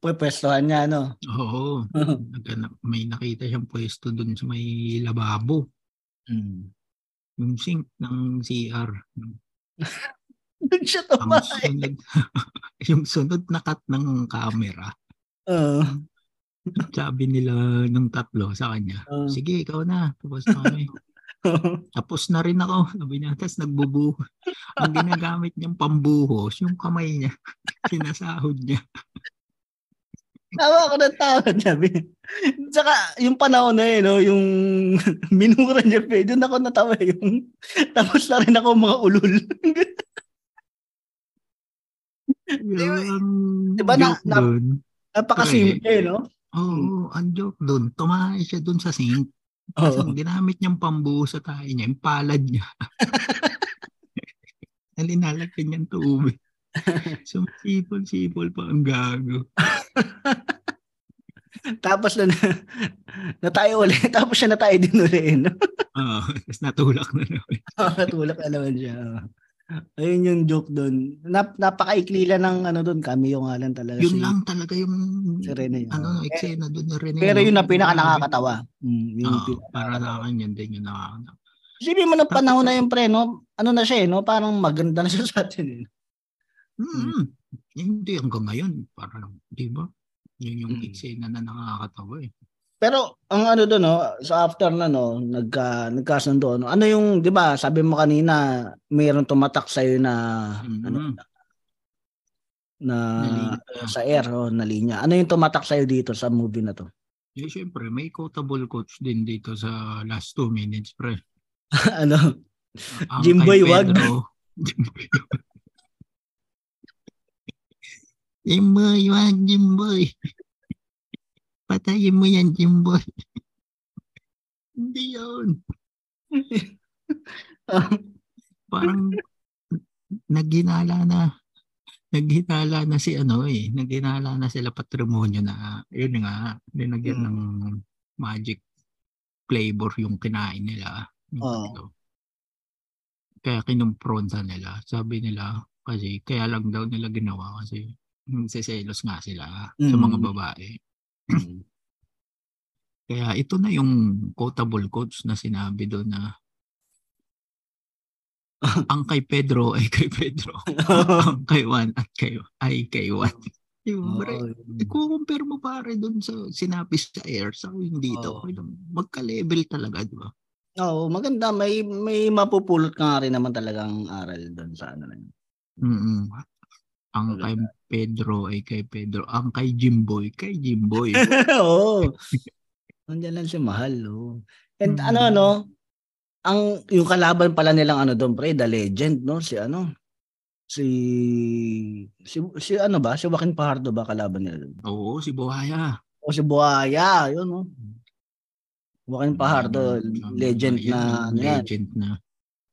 pwestuhan niya, no? Oo. May nakita siyang pwesto dun sa may lababo. Mm. Yung sink ng CR. Doon siya Ang tumahay. sunod, yung sunod na cut ng camera. Oo. Sabi nila ng tatlo sa kanya. Oo. Sige, ikaw na. Tapos na kami. Tapos na rin ako. Sabi niya, tapos nagbubuho. Ang ginagamit niyang pambuhos, yung kamay niya. Sinasahod niya. Tawa ako ng tawa, sabi. Tsaka, yung panahon na yun, no, yung minura niya, pe, doon ako natawa yung tapos na rin ako mga ulul. Diba na- joke na- dun. Napakasimple, no? Oo, ang joke dun. Tumahay siya dun sa sink. Kasi ang ginamit niyang pambuhos sa tayo niya, yung palad niya. Nalinalagyan niyang tubig. So, sipol-sipol pa ang gago. Tapos na, natayo ulit. Tapos siya natayo din ulit. No? Oo, tapos natulak na naman. Nakatulak na naman siya. Ayun yung joke doon. Nap, napakaikli lang ng ano doon. Cameo nga lang talaga. Yun si- lang talaga yung Si Rene, ano, oo. eksena doon ni Rene. Pero yun ang pinaka nakakatawa. Mm, yung Oo, pinaka- para sa akin yun din yung nakakatawa. Isipin mo na panahon na yung pre, no? Ano na siya eh, no? Parang maganda na siya sa atin eh. Mm. Hindi hanggang ngayon. Parang, di ba? Yun yung Mm. eksena na nakakatawa eh. Pero ang ano doon no, sa after na no, nagka nagkasundo no. Ano yung 'di ba, sabi mo kanina, mayroong tumatak sa na Mm. ano na Nalinya. sa air o na linya. Ano yung tumatak sa dito sa movie na to? Eh, syempre, may quotable coach din dito sa last two minutes, pre. ano? Ang Jimboy, wag. Pedro- Jimboy, wag. Jimboy. Patayin mo yan, Jimboy. Hindi yun. Parang naghinala na naghinala na si ano eh, naghinala na sila patrimonyo na yun nga, linagyan Mm. ng magic flavor yung kinain nila. Tatlo. Kaya kinumpronta nila. Sabi nila kasi kaya lang daw nila ginawa kasi nagseselos nga sila sa Mm. mga babae. Kaya ito na yung quotable quotes na sinabi doon na ang kay Pedro ay kay Pedro. ang kay Juan at kay ay kay Juan. Yung bre, i-compare mo pare doon sa sinapis sa air sa yung dito. Oo. Magka-level talaga, di ba? Oo, maganda. May may mapupulot ka nga rin naman talagang aral doon sa ano na yun. mm Ang kay Pedro ay kay Pedro. Ang kay Jimboy, kay Jimboy. Oo. Nandiyan lang si Mahal. Oh. And Mm. ano, no? Ang, yung kalaban pala nilang ano doon, pre, the legend, no? Si ano? Si, si, si ano ba? Si Joaquin Pajardo ba kalaban nila doon? Oo, si Buhaya. O si Buhaya, yun, no? Joaquin Pajardo, Mm, legend yan, na, ano yan. legend na.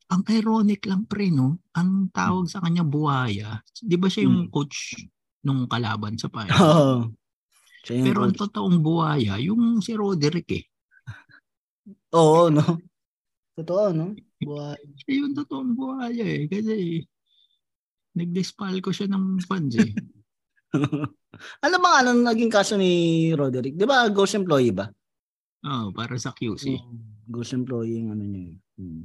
Ang ironic lang pre, no? Ang tawag sa kanya Buhaya. Di ba siya yung Mm. coach nung kalaban sa Pirates? Oo. Yung Pero ang totoong Buhaya, yung si Roderick eh. Oo, no? Totoo, no? Buhaya. Siya yung totoong Buhaya eh. Kasi nag-dispal ko siya ng fans eh. Alam mo ano naging kaso ni Roderick? Di ba ghost employee ba? Oo, para sa QC. Ghost employee yung ano niya. eh. Hmm.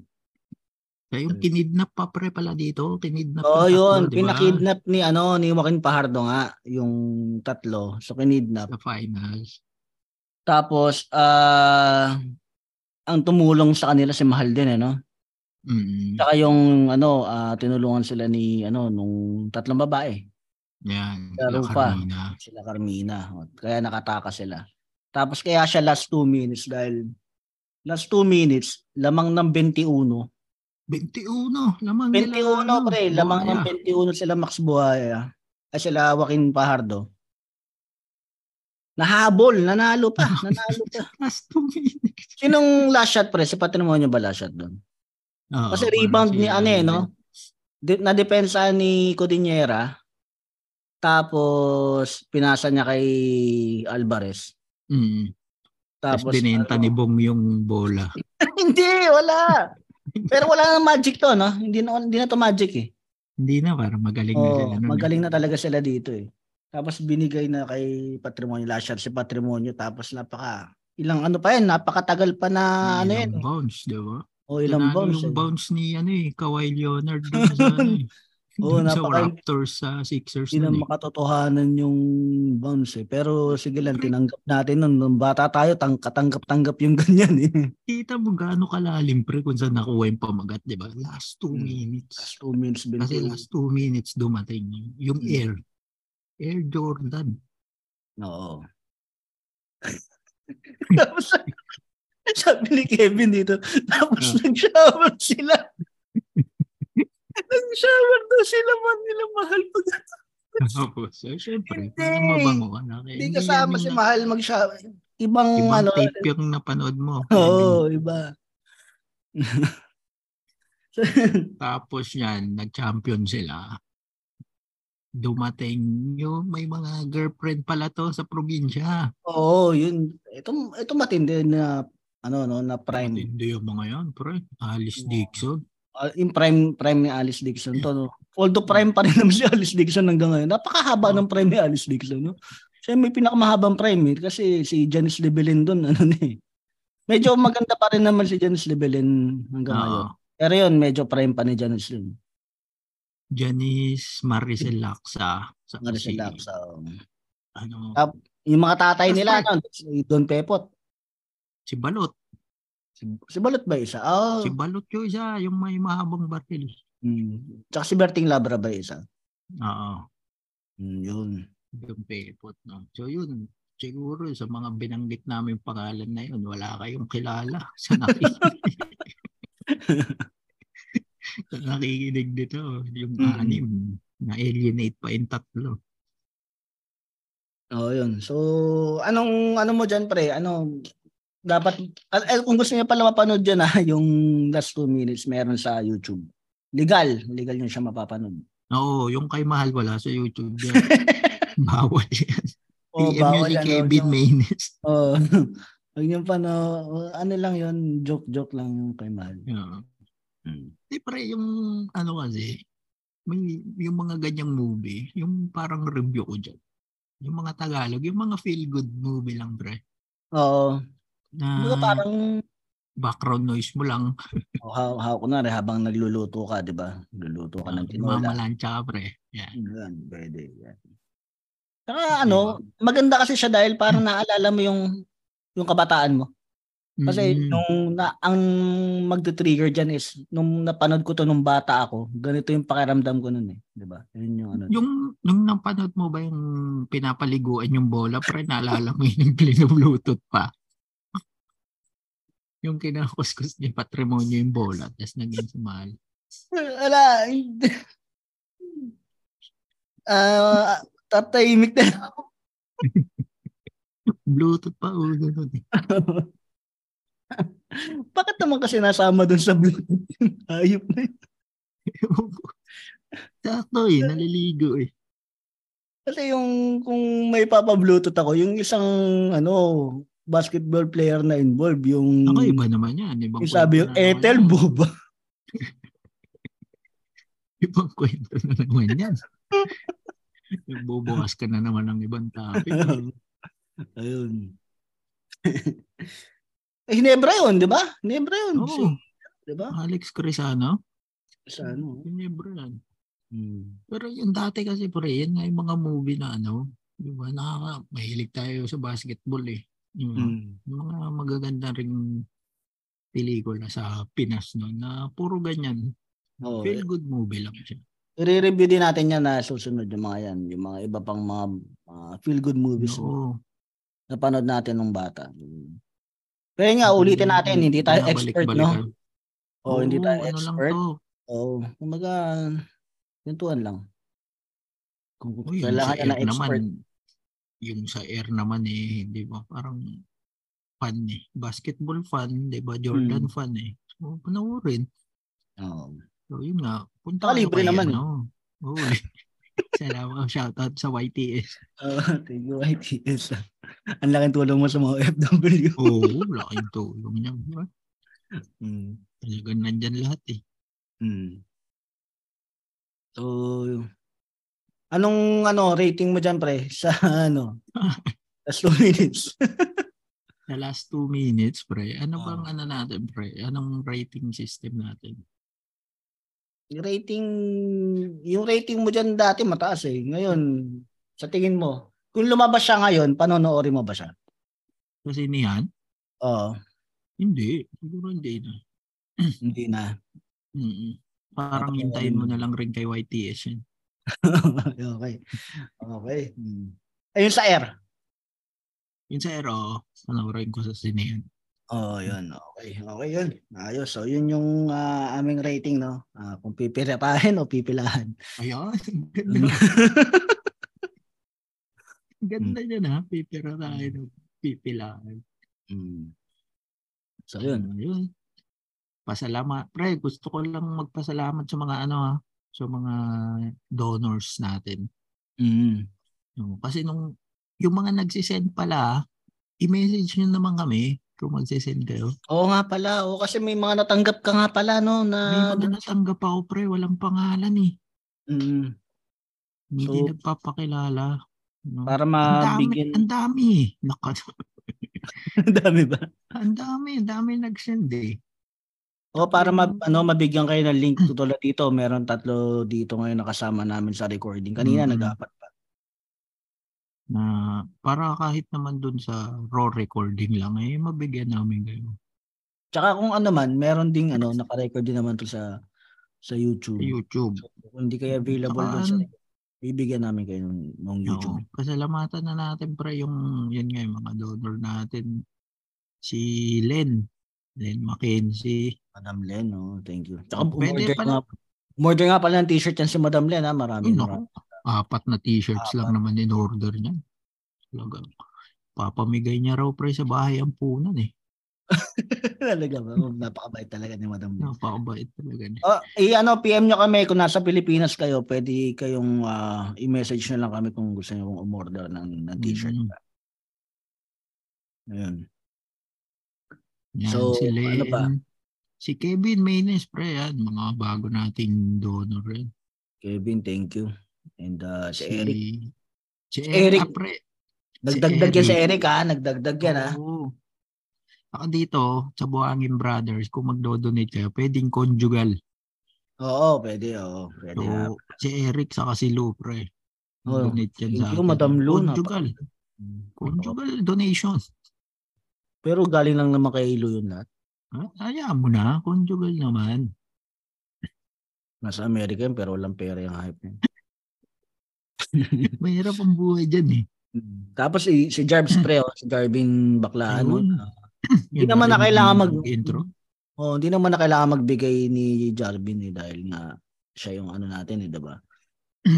Kaya yung kinidnap pa pre pala dito. Kinidnap Oo, yung yun. tatlo, di ba? Pinakidnap ni ano ni Joaquin Pajardo nga yung tatlo. So kinidnap. Sa finals. Tapos ah ang tumulong sa kanila si Mahal din eh, no? Mm. Saka yung ano ah, tinulungan sila ni ano nung tatlong babae. Yan. Laro La pa. Carmina. Sila Carmina. Kaya nakataka sila. Tapos kaya siya last two minutes dahil last two minutes lamang ng 21 21. Lamang 21 nila. ano, pre, lamang ng Buhaya. 21 sila Max Buhaya. Ay sila Joaquin Pajardo. Nahabol, nanalo pa, nanalo pa. Last two minutes. Sinong last shot pre? Si Patrimonio ba last shot doon? Oo, Kasi parang rebound ni ano eh, Alvin. no? Di- na-depensa ni Codinera. Tapos pinasa niya kay Alvarez. Mm. Tapos Tapos binenta ano- ni Bong yung bola. hindi, wala. Pero wala nang magic to, no? Hindi na, hindi na to magic eh. Hindi na, parang magaling na Oo, sila nun. eh. magaling na talaga sila dito eh. Tapos binigay na kay Patrimonio last shot si Patrimonio tapos napaka ilang ano pa yan, napakatagal pa na ano Ilang yan. eh. bounce, di ba? O ilang Tinalo bounce. yung eh. bounce ni ano eh, Kawhi Leonard dun sa ano eh. Oo, dun sa napaka- Raptors sa Sixers Hindi na eh. makatotohanan yung bounce eh. Pero sige lang, tinanggap natin nun. Nung bata tayo, tang katanggap-tanggap yung ganyan eh. Kita mo gaano kalalim pre kung saan nakuha yung pamagat, di ba? Last two Hmm. minutes. Last two minutes, Kasi 21. last two minutes dumating yung Hmm. air. Air Jordan. Oo. tapos, sabi ni Kevin dito, tapos Ah. nag-shower sila. Nag-shower daw sila man nila mahal pag Tapos, eh, syempre, Hindi. mabango ka na. Hindi kasama si na- mahal mag-shower. Ibang Ibang ano. tape yung napanood mo. Oo, iba. Tapos yan, nag-champion sila. Dumating yung may mga girlfriend pala to sa probinsya. Oo, yun. Ito, ito matindi na ano no na prime Hindi yung mga yan, pre. Alice Oo. Dixon. Ah, yung prime prime ni Alice Dixon to no. Although prime pa rin naman si Alice Dixon hanggang ngayon. Napakahaba ng prime ni Alice Dixon no. Siya may pinakamahabang prime eh, kasi si Janice Lebelin doon ano na eh. Medyo maganda pa rin naman si Janice Lebelin hanggang ngayon. Oo. Pero yun, medyo prime pa ni Janice yun. Janice Maricel Laksa. Sa Maricel si, Laksa. oh. Ano, Tap- Yung mga tatay nila, no, si Don Pepot. si Balot. Si, si Balot ba isa? Oh. Si Balot yung isa, yung may mahabang baril. Hmm. Tsaka si Berting Labra ba isa? Oo. Hmm, yun. Yung pepot. No? So yun, siguro sa mga binanggit namin pangalan na yun, wala kayong kilala sa nakikinig. sa nakikinig dito, yung Mm. anim, na-alienate pa yung tatlo. Oo, yun. So, anong ano mo diyan pre? Ano dapat eh, kung gusto niyo pala mapanood diyan ah, yung last two minutes meron sa YouTube. Legal, legal niyo siya mapapanood. Oo, yung kay Mahal wala sa YouTube. Yan. Bawal yan. Oh, PM bawal yun ano, Kevin Maynes. Oh. Huwag niyo pa no, ano lang yun, joke-joke lang yung kay Mahal. Oo. Hmm. Di pre, yung ano kasi, may yung mga ganyang movie, yung parang review ko dyan. Yung mga Tagalog, yung mga feel-good movie lang, pre. Oo. Na parang background noise mo lang. oh, how, how kunwari habang nagluluto ka, 'di ba? Nagluluto ka ng tinola. Mamalansya pre. Yeah. Yan, pwede. Yan. Saka ano, maganda kasi siya dahil parang naalala mo yung yung kabataan mo. Kasi Mm. nung na, ang magte-trigger diyan is nung napanood ko to nung bata ako, ganito yung pakiramdam ko noon eh, 'di ba? Yun yung ano. Yung, nung napanood mo ba yung pinapaliguan yung bola, pre, naalala mo yung bluetooth pa. Yung kinakuskus ni patrimonyo yung bola, tapos naging sumali. Ala. hindi. Ah, tatahimik na ako. Bluetooth pa, oh, ganun eh. Bakit naman kasi nasama dun sa Bluetooth yung hayop na yun? Sakto eh, naliligo eh. Kasi yung kung may papa-Bluetooth ako, yung isang ano, basketball player na involved, yung Ako iba naman yan. Ibang yung sabi yung Ethel. Boba. Ibang kwento na naman yan. Bubukas ka na naman ng ibang topic. Ayun. eh, Hinebra yun, di ba? Hinebra yun. Oo, Si- di ba? Alex Crisano. Sa ano? Ginebra yan. Hmm. Pero yung dati kasi pre, yan nga yung mga movie na ano, di ba, nakaka, mahilig tayo sa basketball eh. Yung, Hmm. yung mga magaganda ring pelikula sa Pinas no, na puro ganyan. Oo. Feel good movie lang siya. I-review din natin yan na susunod yung mga yan. Yung mga iba pang mga feel-good movies na Oo. napanood natin nung bata. Pero nga, ulitin natin, hindi tayo expert, no? Binabalik-balikan. O, hindi Oo, tayo ano expert. Oo, kumbaga, kwentuhan lang. Kung Uy, kailangan air expert. naman, yung sa air naman eh, hindi ba, parang fun eh. Basketball fun, di ba? Jordan Hmm. fun eh. So, panoorin. Oo. So, yun nga. Punta kayo libre naman. Ano. Oo. Salamat. Shoutout sa YTS. Oo, thank you, YTS. Ang laking tulong mo sa mga FW. Oo, laking tulong niya. di ba? Mm. Talagang nandyan lahat eh. Mm. So, anong ano rating mo dyan, pre? Sa ano? Sa 2 minutes. Sa last two minutes, pre. Ano Ah. bang ano natin, pre? Anong rating system natin? Yung rating, yung rating mo dyan dati mataas eh. Ngayon, sa tingin mo, kung lumabas siya ngayon, panonoorin mo ba siya? Kasi niyan, Oo, hindi. Siguro hindi na. hindi na. Mm-mm. Parang hintayin mo na lang rin kay YTS yun. okay. Okay. Hmm. Ayun sa air. Yun sa Aero, panoorin ko sa sinehan. Oh, yun. Okay. Okay yun. Ayos. So, yun yung ah, aming rating, no? Ah, kung pipirapahin o pipilahan. Ayan. Hmm. Ganda niya na. Pipira tayo ng pipilaan. Hmm. So, yun. Ayun. Pasalamat. Pre, gusto ko lang magpasalamat sa mga ano ha, sa mga donors natin. Mm. No, Kasi nung yung mga nagsisend pala, i-message nyo naman kami kung magsisend kayo. Oo nga pala. Oo, kasi may mga natanggap ka nga pala, no? May Na, mga natanggap ako pre, walang pangalan eh. Mm. Hindi So, nagpapakilala. No? Para Ang dami, mabigyan. ang dami. Naka, Ang dami ba? ang dami, ang dami nag-send eh. O para ma, ano, mabigyan kayo ng link tulad dito. Meron tatlo dito ngayon nakasama namin sa recording. Kanina Mm. nag-apat pa. Na para kahit naman dun sa raw recording lang eh, mabigyan namin kayo. Tsaka kung ano man, meron ding ano, naka-record din naman to sa sa YouTube. YouTube. So, kung hindi kayo available Tsaka doon sa bibigyan namin kayo ng, ng YouTube. Oo. Pasalamatan na natin pre yung yun nga yung mga donor natin. Si Len. Len Mackenzie. Madam Len, no? Thank you. Tsaka Pwede pala. nga, umorder nga pala ng t-shirt yan si Madam Len, ha? Marami. Ay, marami. Apat na t-shirts lang Apat. naman in order niya. Talaga. Papamigay niya raw pre sa bahay ang punan eh. Talaga ba? Oh, Napakabait talaga ni Madam Len. Napakabait talaga niya. Oh, i ano PM nyo kami kung nasa Pilipinas kayo, pwede kayong ah, i-message nyo lang kami kung gusto niyo umorder ng, ng t-shirt. Mm. Ayun. Yan, So, si ano Len. ba? Si Kevin Maynes pre yan. Mga bago nating donor rin. Kevin, thank you. And uh, si Eric. Si, Si Eric. ah, pre. Nagdagdag yan si Eric. Ha. Nagdagdag yan ha. Oo. Ako dito, sa Buhangin Brothers, kung magdo-donate kayo, pwedeng conjugal. Oo, pwede. Oo, pwede. So, ha. si Eric sa si Lou, pre. Oo. Donate yan sa you, atin. Madam Lou, Conjugal. Conjugal donation. Pero galing lang naman kay Ilo yun lahat. Ah, Hayaan mo na, conjugal naman. Nasa Amerika yun, pero walang pera yung hype niya. Mahirap ang buhay dyan eh. Tapos si, si Jarvis pre, oh, si Jarvin Bakla, ano? Ayun. Hindi Yun, naman na kailangan mag intro. Oh, hindi naman na kailangan magbigay ni Jarvin eh dahil nga siya yung ano natin eh, 'di ba?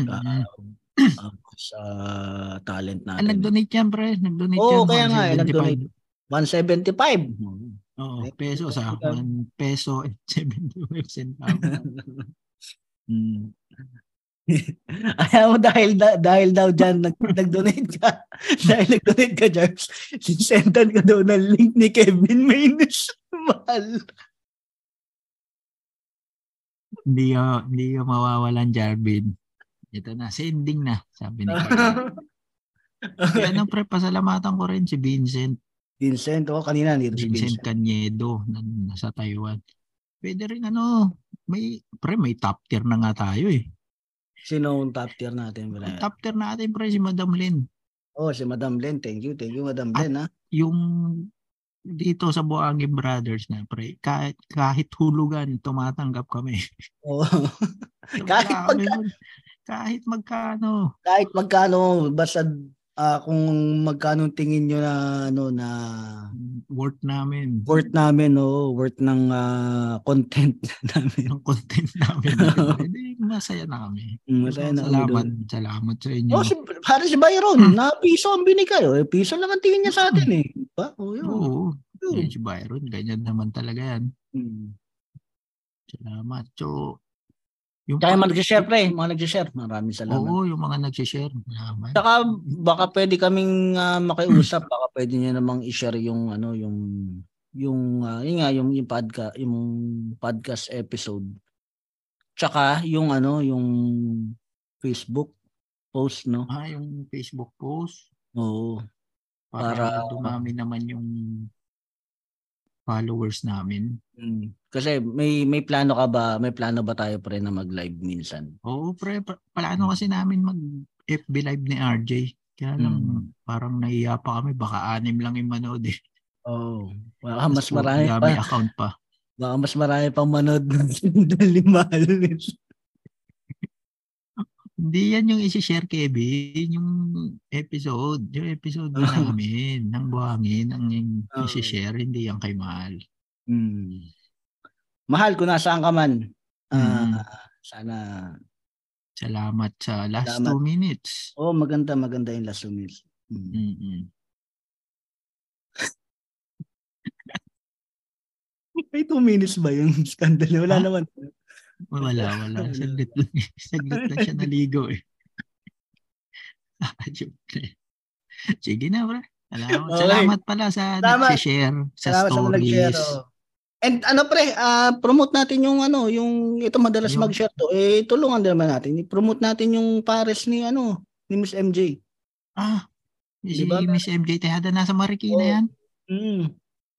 Ah, ah, sa talent Ah, natin. nag-donate yan, pre. Nag-donate Oo, yan. kaya nga eh, 175. nag-donate. 175. Oo, pesos ah. ikaw. 1 peso and 75 centavos. Hmm. Ayaw mo dahil da- dahil daw diyan nag, nag-donate ka. dahil nag-donate ka, Jarvis. Sinsendan ka daw ng link ni Kevin Maynes. Mahal. hindi ka, hindi ka mawawalan, Jarvin. Ito na, sending na, sabi ni Kevin. Kaya nang pre, pasalamatan ko rin si Vincent. Vincent, oh, kanina nandito si Vincent Vincent. Canedo na nasa Taiwan. Pwede rin ano, may, pre, may top tier na nga tayo eh. Sino ang top tier natin? Ang Brian? top tier natin, pre, si Madam Lynn. Oh, si Madam Len. Thank you. Thank you, Madam At- ha? Yung dito sa Buangin Brothers na, pre, kahit, kahit hulugan, tumatanggap kami. Oh. Kahit magka- mag- kahit magkano. Kahit magkano, basta ah, kung magkano tingin nyo na, ano, na worth namin. worth namin, oh, worth ng ah, content namin. Yung content namin. Hindi, masaya na kami. Mm, Masaya na kami salamat, doon. salamat sa inyo. Oh, si, para si Byron, na piso ang binigay. Oh. Eh, piso lang ang tingin niya sa atin eh. Diba? Oh, yun. Oo. Yun. Yan si Byron, ganyan naman talaga yan. Mm. Salamat. So, yung Kaya mga nag-share, pre. Mga nag-share. Maraming salamat. Oo, yung mga nag-share. Salamat. Saka baka pwede kaming ah, makiusap, baka pwede niyo namang i-share yung ano yung yung ah, yun nga yung yung podcast yung podcast episode. Tsaka yung ano yung Facebook post no. Ah, yung Facebook post. Oo. Para, Para- dumami naman yung followers namin. Mm. Kasi may may plano ka ba? May plano ba tayo pre na mag-live minsan? Oo, pre. pa- Plano kasi namin mag FB live ni RJ. Kaya lang Mm. parang nahiya pa kami. Baka anim lang yung manood eh. Oo. Baka mas marami pa. account pa. Baka mas marami pang manood ng lima. Hindi yan yung isi-share, Kevin. Yung episode. Yung episode na namin ng buhangin ang yung Oo. isi-share. Hindi yan kay Mahal. Mm. Mahal kung nasaan ka man. Ah, Mm. sana Salamat sa last Salamat. two minutes. Oh, maganda maganda yung last minutes. Mm. Mm-mm. May two minutes ba yung scandal? Wala Ha? naman. Wala, wala. Saglit lang. Saglit lang siya naligo eh. Ayun, pre. Sige na, pre. Salamat, Okay. salamat pala sa Salamat. nag-share sa Salamat sa stories. oh. And ano pre, ah, promote natin yung ano, yung ito madalas Yung- mag-share to. Eh tulungan din naman natin. I-promote natin yung pares ni ano, ni Miss MJ. Ah, si Diba? Miss MJ Tejada nasa Marikina Oo. yan. Mm.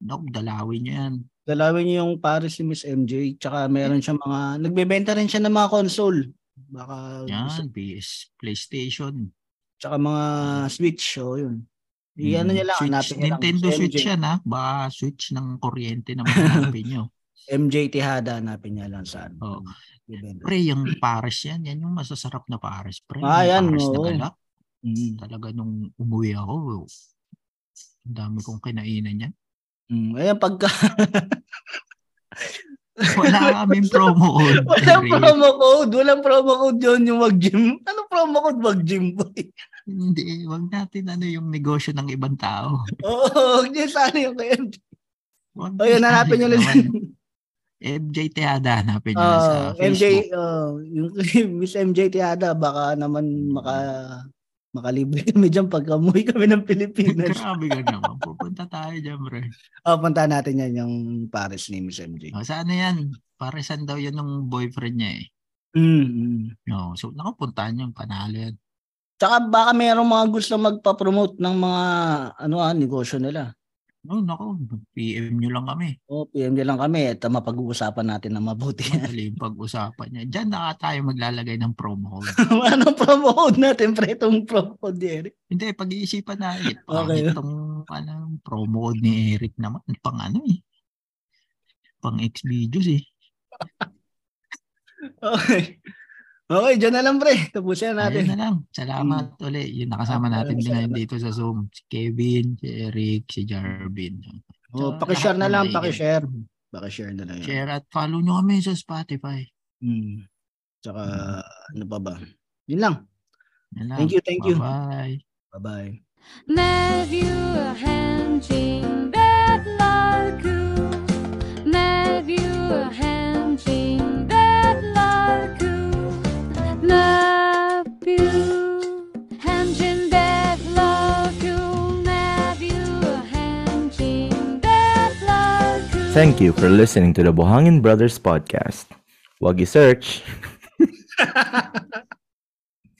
Dok, dalawin niya yan. Dalawin niyo yung pares ni Miss MJ. Tsaka meron siya mga, nagbebenta rin siya ng mga console. Baka, Yan, PS, PlayStation. tsaka mga Switch. So, yun. Iyan Mm, niya lang, Switch, hanapin niya lang. Nintendo Si Switch MJ. yan ha. Baka Switch ng kuryente naman hanapin nyo. MJ Tejada, hanapin niya lang saan. Bibenta. Pre, yung pares yan, yan yung masasarap na pares. Pre, Ah, yan, yung pares na galak. Mm. Talaga nung umuwi ako, ang dami kong kinainan yan. Mm. Ayan, pagka, Wala kaming promo code. Walang promo code. Walang promo code yun yung mag-gym. Ano promo code mag-gym boy? Hindi, wag natin ano yung negosyo ng ibang tao. Oo, huwag niyo sana yung kay MJ. O yun, hanapin niyo lang. MJ Teada, hanapin niyo lang sa Ah, MJ, Facebook. oh, yung Miss MJ Tiada, baka naman maka makalibre kami dyan pag umuwi kami ng Pilipinas. Grabe ka naman. Pupunta tayo dyan, bro. oh, punta natin yan yung Paris ni Miss MJ. O, saan na yan? Paresan daw yun ng boyfriend niya eh. Mm. No, so nakapuntahan yung panalo yan. Tsaka baka mayroong mga gusto magpa-promote ng mga ano ah, negosyo nila. No, nako, PM nyo lang kami. O, PM nyo lang kami at mapag-uusapan natin na mabuti. Madali yung pag-usapan niya. Diyan na tayo maglalagay ng promo code. ano promote natin pre itong promo code ni Eric? Hindi, pag-iisipan na. Eh, Okay. Pangit tong ano, promo code ni Eric naman. Pang ano eh. Pang X-Videos eh. Okay. Okay, dyan na lang pre. Tapusin na Ayun natin. na lang. Salamat ulit. Yung nakasama Ah, natin din ngayon dito sa Zoom. Si Kevin, si Eric, si Jarvin. Oh, Tsaka paki-share na lang, paki-share. Paki-share na lang. yan. Share at follow nyo kami sa Spotify. Hmm. Tsaka ano pa ba? Yun lang. Yan lang. Thank you, thank you. Bye-bye. Bye-bye. Matthew Henjing Bedlarku Matthew Henjing Bedlarku Thank you for listening to the Buhangin Brothers podcast. Wag i-search.